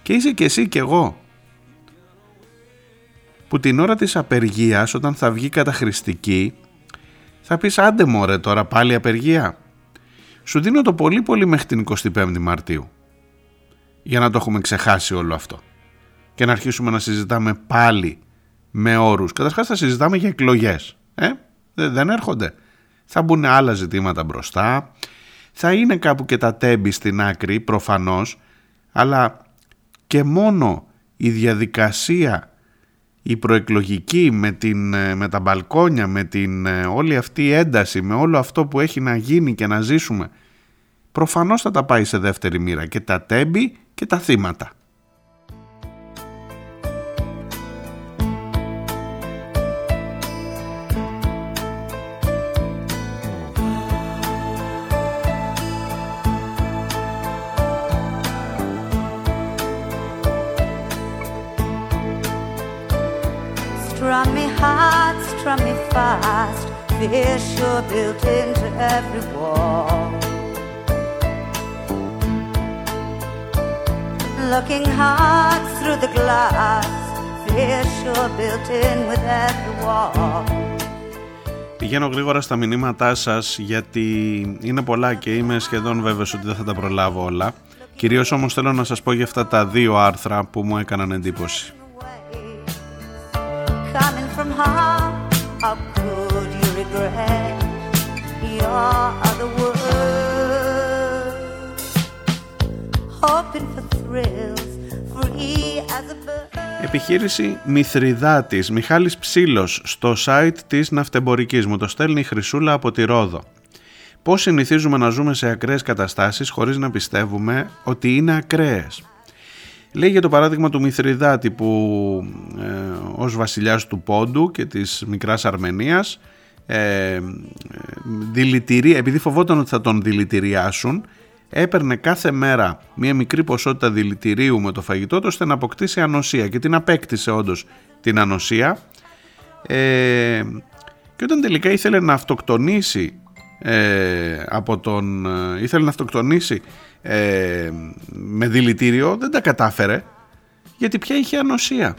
Και είσαι και εσύ και εγώ που την ώρα της απεργίας όταν θα βγει καταχρηστική θα πεις άντε μωρέ τώρα πάλι απεργία σου δίνω το πολύ πολύ μέχρι την 25η Μαρτίου για να το έχουμε ξεχάσει όλο αυτό. Και να αρχίσουμε να συζητάμε πάλι με όρους. Καταρχάς θα συζητάμε για εκλογές ε; δεν έρχονται. Θα μπουν άλλα ζητήματα μπροστά θα είναι κάπου και τα τέμπη στην άκρη προφανώς αλλά και μόνο η διαδικασία η προεκλογική με, την, ε, με τα μπαλκόνια με την ε, όλη αυτή η ένταση με όλο αυτό που έχει να γίνει και να ζήσουμε προφανώς θα τα πάει σε δεύτερη μοίρα και τα τέμπη και τα θύματα fast. Fear sure built into every wall. Looking hard through the glass. Fear sure built in with every wall. Πηγαίνω γρήγορα στα μηνύματά σας γιατί είναι πολλά και είμαι σχεδόν βέβαιος ότι δεν θα τα προλάβω όλα. Κυρίως όμως θέλω να σας πω για αυτά τα δύο άρθρα που μου έκαναν εντύπωση. Επιχείρηση Μηθριδάτης Μιχάλης Ψήλος στο site της ναυτεμπορικής μου το στέλνει η Χρυσούλα από τη Ρόδο. Πώς συνηθίζουμε να ζούμε σε ακραίες καταστάσεις χωρίς να πιστεύουμε ότι είναι ακραίες; Λέει για το παράδειγμα του Μηθριδάτη που ε, ως βασιλιάς του Πόντου και της μικράς Αρμενίας ε, δηλητηρία, επειδή φοβόταν ότι θα τον δηλητηριάσουν έπαιρνε κάθε μέρα μία μικρή ποσότητα δηλητηρίου με το φαγητό του ώστε να αποκτήσει ανοσία και την απέκτησε όντως την ανοσία. Ε, και όταν τελικά ήθελε να αυτοκτονήσει ε, από τον, ε, ήθελε να αυτοκτονήσει ε, με δηλητήριο δεν τα κατάφερε γιατί πια είχε ανοσία.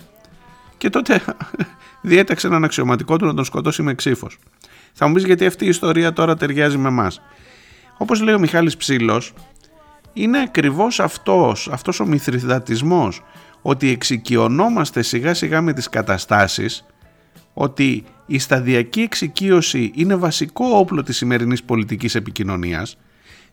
Και τότε διέταξε έναν αξιωματικό του να τον σκοτώσει με ξύφος θα μου πεις γιατί αυτή η ιστορία τώρα ταιριάζει με μας όπως λέει ο Μιχάλης Ψήλος είναι ακριβώς αυτός, αυτός ο μυθριδατισμός ότι εξοικειωνόμαστε σιγά σιγά με τις καταστάσεις ότι η σταδιακή εξοικείωση είναι βασικό όπλο της σημερινής πολιτικής επικοινωνίας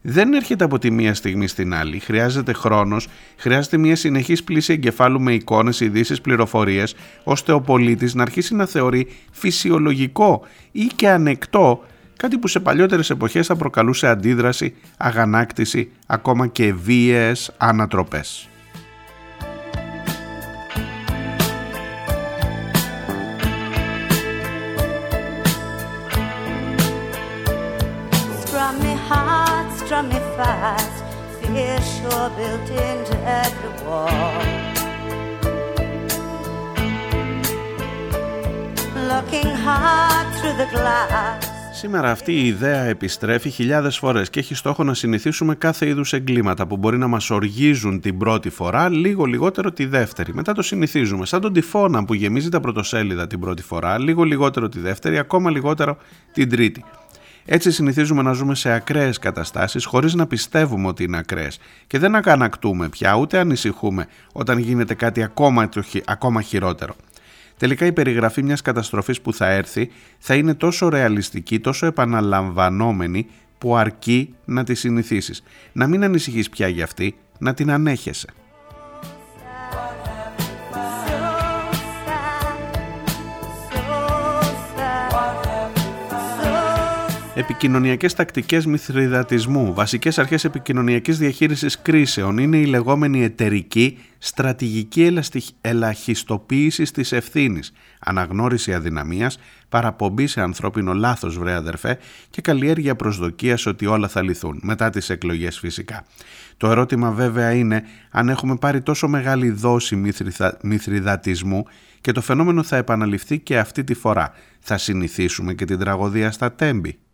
δεν έρχεται από τη μία στιγμή στην άλλη. Χρειάζεται χρόνος, χρειάζεται μια συνεχής πλήση εγκεφάλου με εικόνες, ειδήσεις, πληροφορίες, ώστε ο πολίτης να αρχίσει να θεωρεί φυσιολογικό ή και ανεκτό κάτι που σε παλιότερες εποχές θα προκαλούσε αντίδραση, αγανάκτηση, ακόμα και βίαιες ανατροπές. me fast, fear sure built into every wall. Looking hard through the glass. Σήμερα αυτή η ιδέα επιστρέφει χιλιάδες φορές και έχει στόχο να συνηθίσουμε κάθε είδους εγκλήματα που μπορεί να μας οργίζουν την πρώτη φορά, λίγο λιγότερο τη δεύτερη. Μετά το συνηθίζουμε, σαν τον τυφώνα που γεμίζει τα πρωτοσέλιδα την πρώτη φορά, λίγο λιγότερο τη δεύτερη, ακόμα λιγότερο την τρίτη. Έτσι συνηθίζουμε να ζούμε σε ακραίες καταστάσεις χωρίς να πιστεύουμε ότι είναι ακραίες και δεν ακανακτούμε πια ούτε ανησυχούμε όταν γίνεται κάτι ακόμα, ακόμα χειρότερο. Τελικά η περιγραφή μιας καταστροφής που θα έρθει θα είναι τόσο ρεαλιστική, τόσο επαναλαμβανόμενη που αρκεί να τη συνηθίσεις. Να μην ανησυχείς πια για αυτή, να την ανέχεσαι. Επικοινωνιακές τακτικές μυθριδατισμού, βασικές αρχές επικοινωνιακής διαχείρισης κρίσεων είναι η λεγόμενη εταιρική στρατηγική ελαχιστοποίησης της ευθύνης, αναγνώριση αδυναμίας, παραπομπή σε ανθρώπινο λάθος βρε αδερφέ και καλλιέργεια προσδοκίας ότι όλα θα λυθούν, μετά τις εκλογές φυσικά. Το ερώτημα βέβαια είναι αν έχουμε πάρει τόσο μεγάλη δόση μυθριδατισμού και το φαινόμενο θα επαναληφθεί και αυτή τη φορά. Θα συνηθίσουμε και την τραγωδία στα τέμπη.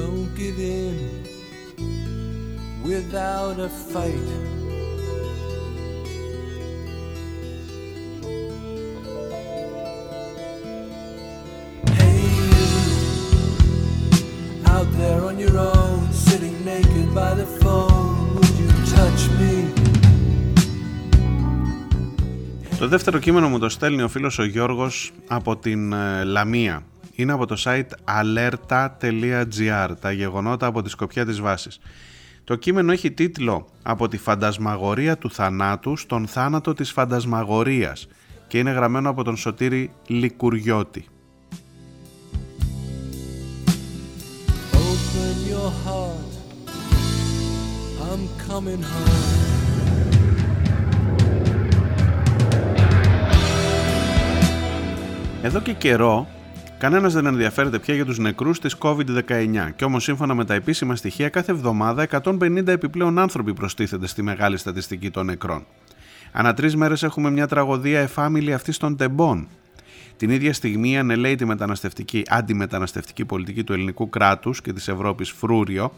Don't give in without a fight. Hey, you out there on your own, sitting naked by the phone, would you touch me? Το δεύτερο κείμενο μου το στέλνει ο φίλος ο Γιώργος από την Λαμία είναι από το site alerta.gr, τα γεγονότα από τη σκοπιά της βάσης. Το κείμενο έχει τίτλο «Από τη φαντασμαγορία του θανάτου στον θάνατο της φαντασμαγορίας» και είναι γραμμένο από τον Σωτήρη Λικουριώτη. Εδώ και καιρό Κανένας δεν ενδιαφέρεται πια για τους νεκρούς της COVID-19, και όμως σύμφωνα με τα επίσημα στοιχεία, κάθε εβδομάδα 150 επιπλέον άνθρωποι προστίθενται στη μεγάλη στατιστική των νεκρών. Ανά τρεις μέρες έχουμε μια τραγωδία εφάμιλη αυτή των τεμπών. Την ίδια στιγμή ανελέει τη μεταναστευτική, αντιμεταναστευτική πολιτική του ελληνικού κράτους και της Ευρώπης φρούριο,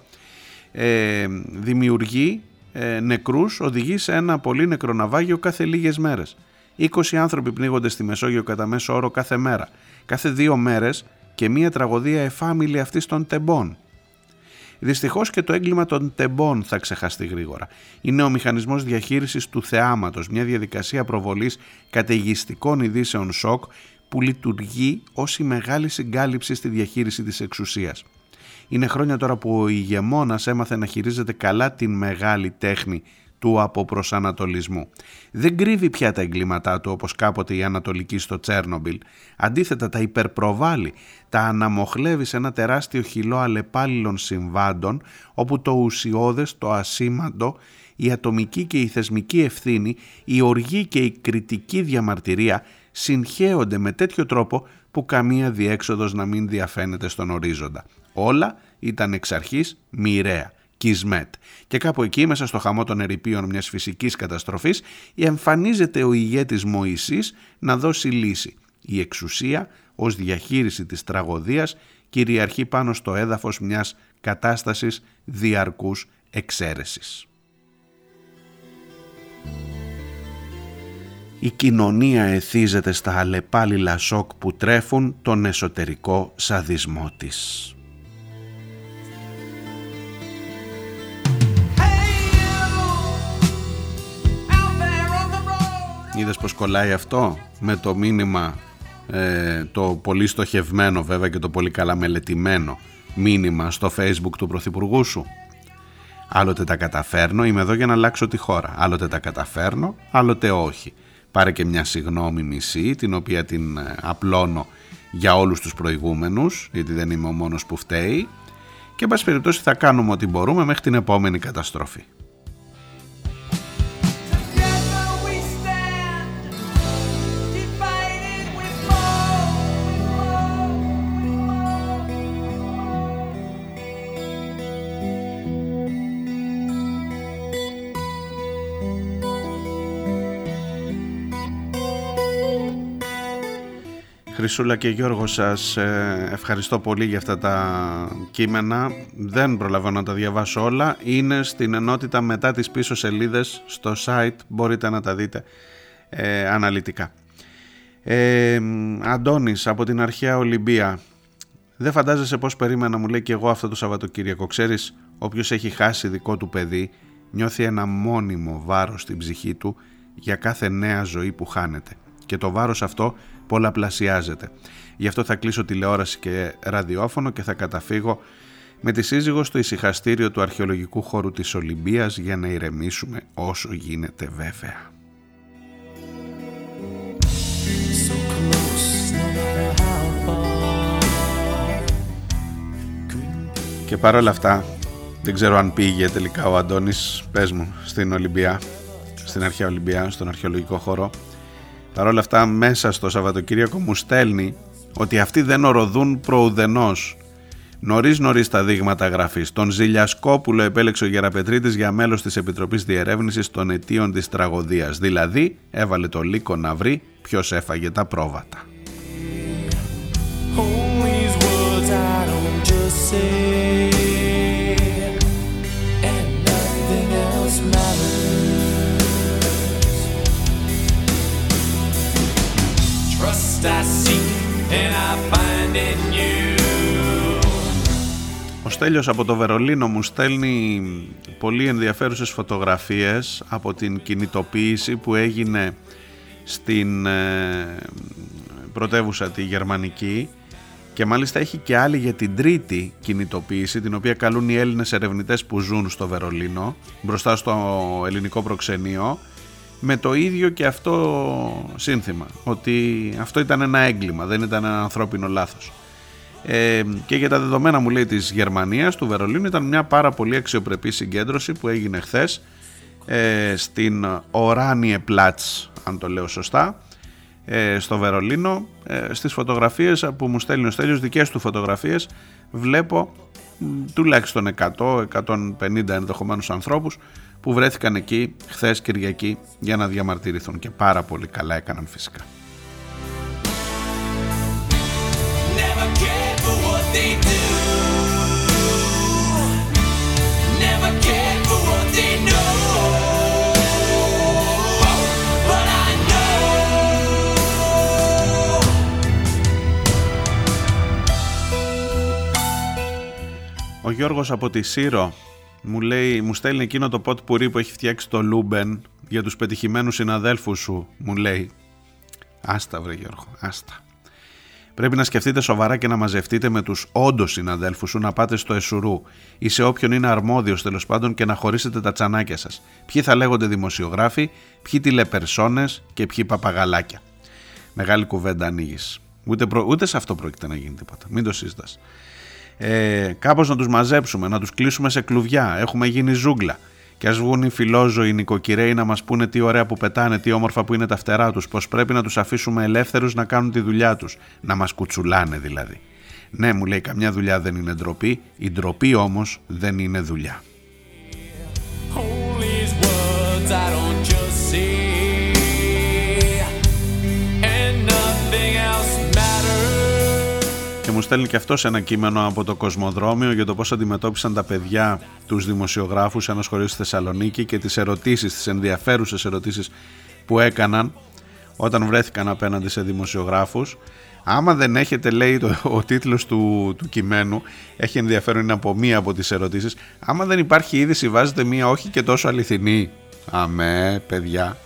ε, δημιουργεί ε, νεκρούς, οδηγεί σε ένα πολύ νεκροναβάγιο κάθε λίγες μέρες. 20 άνθρωποι πνίγονται στη Μεσόγειο κατά μέσο όρο κάθε μέρα κάθε δύο μέρες και μία τραγωδία εφάμιλη αυτή των τεμπών. Δυστυχώς και το έγκλημα των τεμπών θα ξεχαστεί γρήγορα. Είναι ο μηχανισμός διαχείρισης του θεάματος, μια διαδικασία προβολής καταιγιστικών ειδήσεων σοκ που λειτουργεί ως η μεγάλη συγκάλυψη στη διαχείριση της εξουσίας. Είναι χρόνια τώρα που ο ηγεμόνας έμαθε να χειρίζεται καλά την μεγάλη τέχνη του αποπροσανατολισμού. Δεν κρύβει πια τα εγκλήματά του όπως κάποτε η Ανατολική στο Τσέρνομπιλ. Αντίθετα τα υπερπροβάλλει, τα αναμοχλεύει σε ένα τεράστιο χυλό αλλεπάλληλων συμβάντων όπου το ουσιώδες, το ασήμαντο, η ατομική και η θεσμική ευθύνη, η οργή και η κριτική διαμαρτυρία συγχέονται με τέτοιο τρόπο που καμία διέξοδος να μην διαφαίνεται στον ορίζοντα. Όλα ήταν εξ αρχής μοιραία. Κισμέτ. Και κάπου εκεί μέσα στο χαμό των ερηπείων μιας φυσικής καταστροφής εμφανίζεται ο ηγέτης Μωυσής να δώσει λύση. Η εξουσία ως διαχείριση της τραγωδίας κυριαρχεί πάνω στο έδαφος μιας κατάστασης διαρκούς εξαίρεσης. Η κοινωνία εθίζεται στα αλλεπάλληλα σοκ που τρέφουν τον εσωτερικό σαδισμό της. Είδες πως κολλάει αυτό με το μήνυμα ε, το πολύ στοχευμένο βέβαια και το πολύ καλά μελετημένο μήνυμα στο facebook του Πρωθυπουργού σου; Άλλοτε τα καταφέρνω, είμαι εδώ για να αλλάξω τη χώρα. Άλλοτε τα καταφέρνω, άλλοτε όχι. Πάρε και μια συγνώμη μισή, την οποία την ε, απλώνω για όλους τους προηγούμενους, γιατί δεν είμαι ο μόνος που φταίει. Και εν περιπτώσει θα κάνουμε ό,τι μπορούμε μέχρι την επόμενη καταστροφή. Χρυσούλα και Γιώργο σας ε, ευχαριστώ πολύ για αυτά τα κείμενα. Δεν προλαβαίνω να τα διαβάσω όλα. Είναι στην ενότητα μετά τις πίσω σελίδες στο site. Μπορείτε να τα δείτε ε, αναλυτικά. Ε, Αντώνης από την αρχαία Ολυμπία. Δεν φαντάζεσαι πώς περίμενα μου λέει και εγώ αυτό το Σαββατοκύριακο. Ξέρεις, όποιος έχει χάσει δικό του παιδί νιώθει ένα μόνιμο βάρος στην ψυχή του για κάθε νέα ζωή που χάνεται. Και το βάρος αυτό πολλαπλασιάζεται. Γι' αυτό θα κλείσω τηλεόραση και ραδιόφωνο και θα καταφύγω με τη σύζυγο στο ησυχαστήριο του αρχαιολογικού χώρου της Ολυμπίας για να ηρεμήσουμε όσο γίνεται βέβαια. Και παρόλα αυτά, δεν ξέρω αν πήγε τελικά ο Αντώνης, πες μου, στην Ολυμπία, στην αρχαία Ολυμπία, στον αρχαιολογικό χώρο, Παρ' όλα αυτά μέσα στο Σαββατοκύριακο μου στέλνει ότι αυτοί δεν οροδούν προουδενός. Νωρίς νωρίς τα δείγματα γραφής. Τον Ζηλιασκόπουλο επέλεξε ο Γεραπετρίτης για μέλος της Επιτροπής Διερεύνησης των Αιτίων της Τραγωδίας. Δηλαδή, έβαλε το λύκο να βρει ποιος έφαγε τα πρόβατα. Ο Στέλιος από το Βερολίνο μου στέλνει πολύ ενδιαφέρουσες φωτογραφίες από την κινητοποίηση που έγινε στην ε, πρωτεύουσα τη Γερμανική και μάλιστα έχει και άλλη για την τρίτη κινητοποίηση την οποία καλούν οι Έλληνες ερευνητές που ζουν στο Βερολίνο μπροστά στο ελληνικό προξενείο με το ίδιο και αυτό σύνθημα ότι αυτό ήταν ένα έγκλημα δεν ήταν ένα ανθρώπινο λάθος. Ε, και για τα δεδομένα μου λέει της Γερμανίας του Βερολίνου ήταν μια πάρα πολύ αξιοπρεπή συγκέντρωση που έγινε χθες ε, στην Οράνιε Πλάτς αν το λέω σωστά ε, στο Βερολίνο. Ε, στις φωτογραφίες που μου στέλνει ο Στέλιος δικές του φωτογραφίες βλέπω τουλάχιστον 100-150 ενδεχομένους ανθρώπους που βρέθηκαν εκεί χθες Κυριακή για να διαμαρτυρηθούν και πάρα πολύ καλά έκαναν φυσικά. Ο Γιώργος από τη Σύρο μου, λέει, μου στέλνει εκείνο το ποτ πουρί που έχει φτιάξει το Λούμπεν για τους πετυχημένους συναδέλφους σου, μου λέει. Άστα βρε Γιώργο, άστα. Πρέπει να σκεφτείτε σοβαρά και να μαζευτείτε με τους όντως συναδέλφους σου να πάτε στο ΕΣΡ ή σε όποιον είναι αρμόδιος τέλος πάντων και να χωρίσετε τα τσανάκια σας. Ποιοι θα λέγονται δημοσιογράφοι, ποιοι τηλεπερσόνες και ποιοι παπαγαλάκια. Μεγάλη κουβέντα ανοίγεις. Ούτε, ούτε σε αυτό πρόκειται να γίνει τίποτα. Μην το σύστας ε, κάπως να τους μαζέψουμε, να τους κλείσουμε σε κλουβιά, έχουμε γίνει ζούγκλα. Και ας βγουν οι φιλόζωοι, οι νοικοκυρέοι να μας πούνε τι ωραία που πετάνε, τι όμορφα που είναι τα φτερά τους, πω πρέπει να τους αφήσουμε ελεύθερους να κάνουν τη δουλειά τους. Να μας κουτσουλάνε δηλαδή. Ναι, μου λέει, καμιά δουλειά δεν είναι ντροπή, η ντροπή όμως δεν είναι δουλειά. Μου στέλνει και αυτός ένα κείμενο από το Κοσμοδρόμιο για το πώς αντιμετώπισαν τα παιδιά τους δημοσιογράφους σε ένας σχολείο στη Θεσσαλονίκη και τις ερωτήσεις, τις ενδιαφέρουσες ερωτήσεις που έκαναν όταν βρέθηκαν απέναντι σε δημοσιογράφους. Άμα δεν έχετε, λέει το, ο τίτλος του, του κειμένου, έχει ενδιαφέρον είναι από μία από τις ερωτήσεις. Άμα δεν υπάρχει είδηση βάζετε μία όχι και τόσο αληθινή. Αμέ, παιδιά.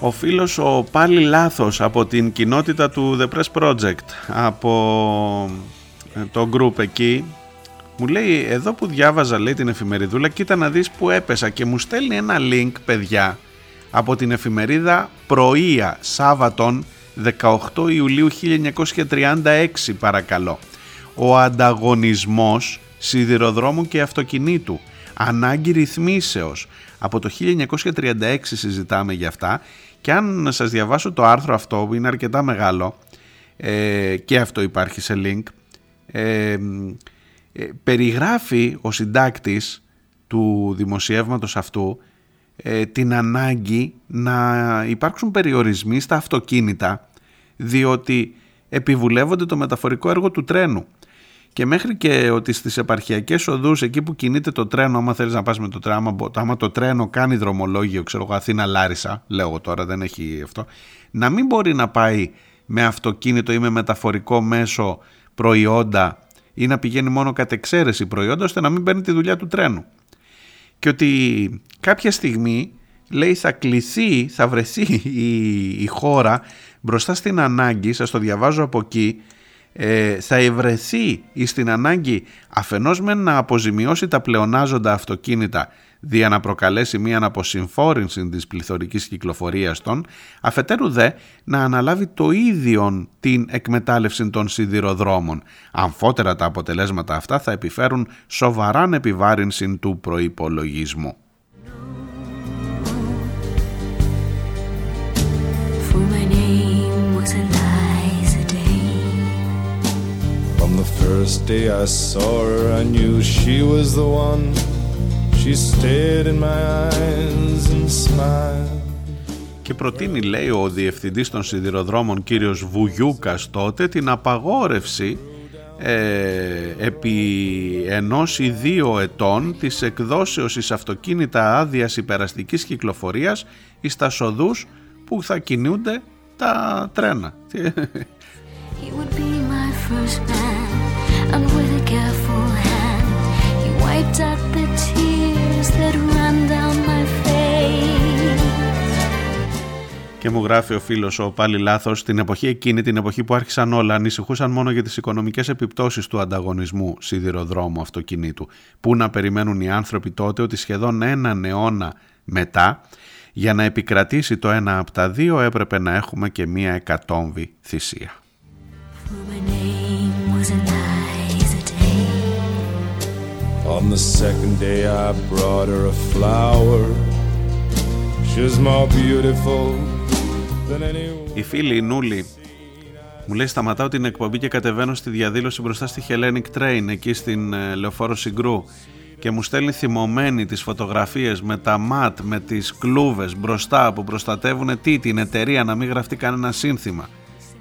Ο φίλος ο πάλι λάθος από την κοινότητα του The Press Project από ε, το group εκεί μου λέει εδώ που διάβαζα λέει την εφημεριδούλα κοίτα να δεις που έπεσα και μου στέλνει ένα link παιδιά από την εφημερίδα Πρωία Σάββατον 18 Ιουλίου 1936 παρακαλώ. Ο ανταγωνισμός σιδηροδρόμου και αυτοκινήτου ανάγκη ρυθμίσεως. Από το 1936 συζητάμε για αυτά και αν σας διαβάσω το άρθρο αυτό που είναι αρκετά μεγάλο ε, και αυτό υπάρχει σε link ε, ε, περιγράφει ο συντάκτης του δημοσιεύματος αυτού ε, την ανάγκη να υπάρξουν περιορισμοί στα αυτοκίνητα διότι επιβουλεύονται το μεταφορικό έργο του τρένου και μέχρι και ότι στις επαρχιακές οδούς εκεί που κινείται το τρένο άμα θέλεις να πας με το τρένο άμα, το τρένο κάνει δρομολόγιο ξέρω εγώ Αθήνα Λάρισα λέω τώρα δεν έχει αυτό να μην μπορεί να πάει με αυτοκίνητο ή με μεταφορικό μέσο προϊόντα ή να πηγαίνει μόνο κατ' εξαίρεση προϊόντα ώστε να μην παίρνει τη δουλειά του τρένου. Και ότι κάποια στιγμή λέει θα κληθεί, θα βρεθεί η, η χώρα μπροστά στην ανάγκη, σας το διαβάζω από εκεί ε, θα ευρεθεί στην ανάγκη αφενός με να αποζημιώσει τα πλεονάζοντα αυτοκίνητα δια να προκαλέσει μία αναποσυμφόρηση της πληθωρικής κυκλοφορίας των, αφετέρου δε να αναλάβει το ίδιο την εκμετάλλευση των σιδηροδρόμων. Αμφότερα τα αποτελέσματα αυτά θα επιφέρουν σοβαράν επιβάρυνση του προϋπολογισμού. First day I saw her, I knew she was the one. She stared in my eyes and smiled. Και προτείνει, λέει ο διευθυντής των σιδηροδρόμων κύριος Βουγιούκας τότε, την απαγόρευση ε, επί ενός ή δύο ετών της εκδόσεως εις αυτοκίνητα άδειας υπεραστικής κυκλοφορίας εις τα σοδούς που θα κινούνται τα τρένα. He would be my first man. Και μου γράφει ο φίλος ο πάλι λάθος, την εποχή εκείνη, την εποχή που άρχισαν όλα, ανησυχούσαν μόνο για τις οικονομικές επιπτώσεις του ανταγωνισμού σιδηροδρόμου αυτοκινήτου. Πού να περιμένουν οι άνθρωποι τότε ότι σχεδόν έναν αιώνα μετά, για να επικρατήσει το ένα από τα δύο, έπρεπε να έχουμε και μία εκατόμβη θυσία. On the second day I brought her a flower. She's more beautiful than anyone Η φίλη η Νούλη μου λέει σταματάω την εκπομπή και κατεβαίνω στη διαδήλωση μπροστά στη Hellenic Train εκεί στην ε, Λεωφόρο Συγκρού. Και μου στέλνει θυμωμένη τις φωτογραφίες με τα ματ, με τις κλούβες μπροστά που προστατεύουν τι, την εταιρεία να μην γραφτεί κανένα σύνθημα.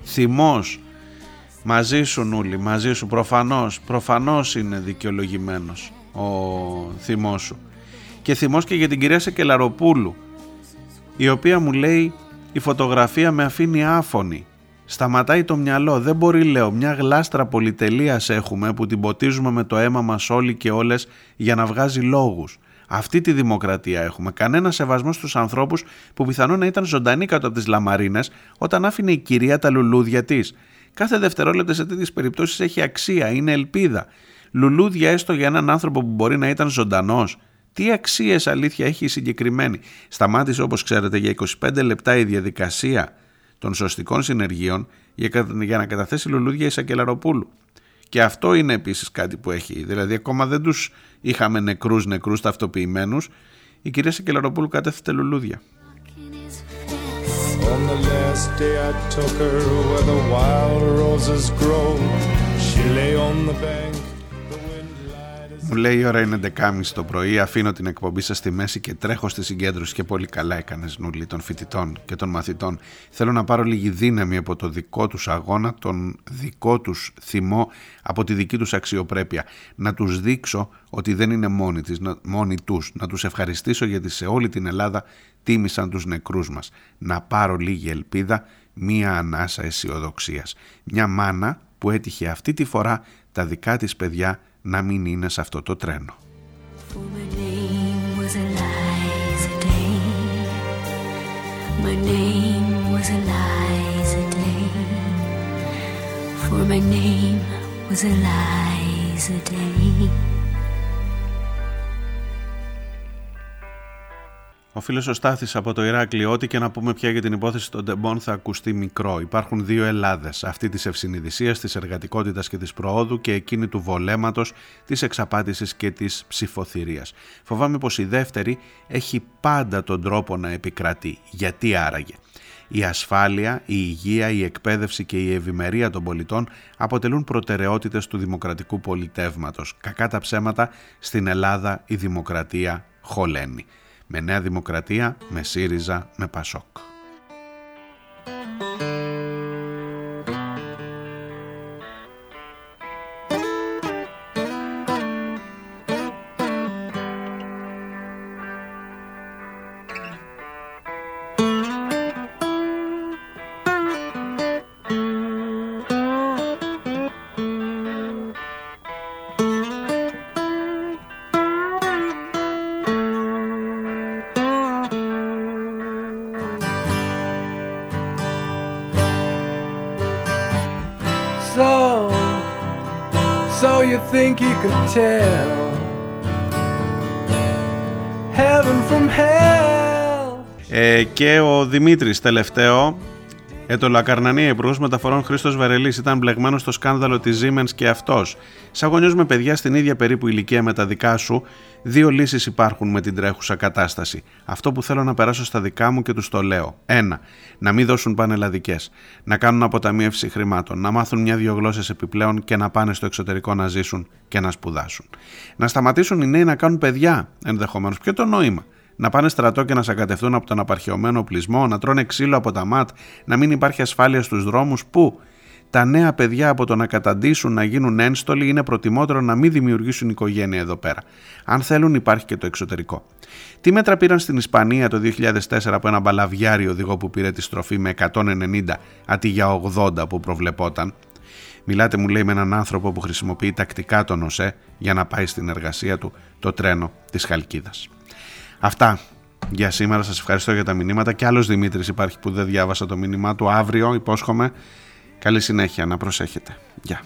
Θυμός, Μαζί σου Νούλη, μαζί σου προφανώς, προφανώς είναι δικαιολογημένος ο θυμός σου. Και θυμός και για την κυρία Σεκελαροπούλου, η οποία μου λέει η φωτογραφία με αφήνει άφωνη. Σταματάει το μυαλό, δεν μπορεί λέω, μια γλάστρα πολυτελείας έχουμε που την ποτίζουμε με το αίμα μας όλοι και όλες για να βγάζει λόγους. Αυτή τη δημοκρατία έχουμε. Κανένα σεβασμό στους ανθρώπους που πιθανόν να ήταν ζωντανοί κάτω από τις λαμαρίνες όταν άφηνε η κυρία τα λουλούδια της. Κάθε δευτερόλεπτο σε τέτοιες περιπτώσεις έχει αξία, είναι ελπίδα. Λουλούδια έστω για έναν άνθρωπο που μπορεί να ήταν ζωντανός. Τι αξίες αλήθεια έχει η συγκεκριμένη; Σταμάτησε όπως ξέρετε για 25 λεπτά η διαδικασία των σωστικών συνεργείων για να καταθέσει λουλούδια η Σακελαροπούλου. Και αυτό είναι επίσης κάτι που έχει. Δηλαδή ακόμα δεν τους είχαμε νεκρούς νεκρούς ταυτοποιημένους. Η κυρία Σεκελαροπούλου κατέθετε λουλούδια. On the last day I took her where the wild roses grow She lay on the bank μου λέει η ώρα είναι 11.30 το πρωί, αφήνω την εκπομπή σας στη μέση και τρέχω στη συγκέντρωση και πολύ καλά έκανες νουλή των φοιτητών και των μαθητών. Θέλω να πάρω λίγη δύναμη από το δικό τους αγώνα, τον δικό τους θυμό, από τη δική τους αξιοπρέπεια. Να τους δείξω ότι δεν είναι μόνοι, της, μόνοι τους. Να τους ευχαριστήσω γιατί σε όλη την Ελλάδα τίμησαν τους νεκρούς μας. Να πάρω λίγη ελπίδα, μία ανάσα αισιοδοξίας. Μια μάνα που έτυχε αυτή τη φορά τα δικά της παιδιά να μην είναι σε αυτό το τρένο. My name was Eliza Day. For my name was Eliza Day. Ο φίλος ο Στάθης από το Ηράκλειο, ό,τι και να πούμε πια για την υπόθεση των Ντεμπών θα ακουστεί μικρό. Υπάρχουν δύο Ελλάδες. Αυτή της ευσυνειδησίας, της εργατικότητας και της προόδου και εκείνη του βολέματος, της εξαπάτησης και της ψηφοθυρίας. Φοβάμαι πως η δεύτερη έχει πάντα τον τρόπο να επικρατεί. Γιατί άραγε; Η ασφάλεια, η υγεία, η εκπαίδευση και η ευημερία των πολιτών αποτελούν προτεραιότητες του δημοκρατικού πολιτεύματος. Κακά τα ψέματα, στην Ελλάδα η δημοκρατία χωλαίνει με Νέα Δημοκρατία, με ΣΥΡΙΖΑ, με ΠΑΣΟΚ. Και ο Δημήτρης τελευταίο ε, το Λακαρνανία, υπουργός μεταφορών Χρήστος Βαρελής, ήταν μπλεγμένος στο σκάνδαλο της Siemens και αυτός. Σαν γονιός με παιδιά στην ίδια περίπου ηλικία με τα δικά σου, δύο λύσεις υπάρχουν με την τρέχουσα κατάσταση. Αυτό που θέλω να περάσω στα δικά μου και τους το λέω. Ένα, να μην δώσουν πανελλαδικές. Να κάνουν αποταμίευση χρημάτων. Να μάθουν μια-δυο γλώσσες επιπλέον και να πάνε στο εξωτερικό να ζήσουν και να σπουδάσουν. Να σταματήσουν οι νέοι να κάνουν παιδιά ενδεχομένως. Ποιο το νόημα; Να πάνε στρατό και να σακατευτούν από τον απαρχαιωμένο οπλισμό, να τρώνε ξύλο από τα ΜΑΤ, να μην υπάρχει ασφάλεια στους δρόμους, που τα νέα παιδιά από το να καταντήσουν να γίνουν ένστολοι είναι προτιμότερο να μην δημιουργήσουν οικογένεια εδώ πέρα. Αν θέλουν υπάρχει και το εξωτερικό. Τι μέτρα πήραν στην Ισπανία το 2004 από ένα μπαλαβιάρι οδηγό που πήρε τη στροφή με 190 αντί για 80 που προβλεπόταν; Μιλάτε μου λέει με έναν άνθρωπο που χρησιμοποιεί τακτικά τον ΟΣΕ για να πάει στην εργασία του το τρένο της Χαλκίδας. Αυτά για σήμερα. Σας ευχαριστώ για τα μηνύματα. Και άλλος Δημήτρης υπάρχει που δεν διάβασα το μήνυμά του. Αύριο υπόσχομαι. Καλή συνέχεια. Να προσέχετε. Γεια.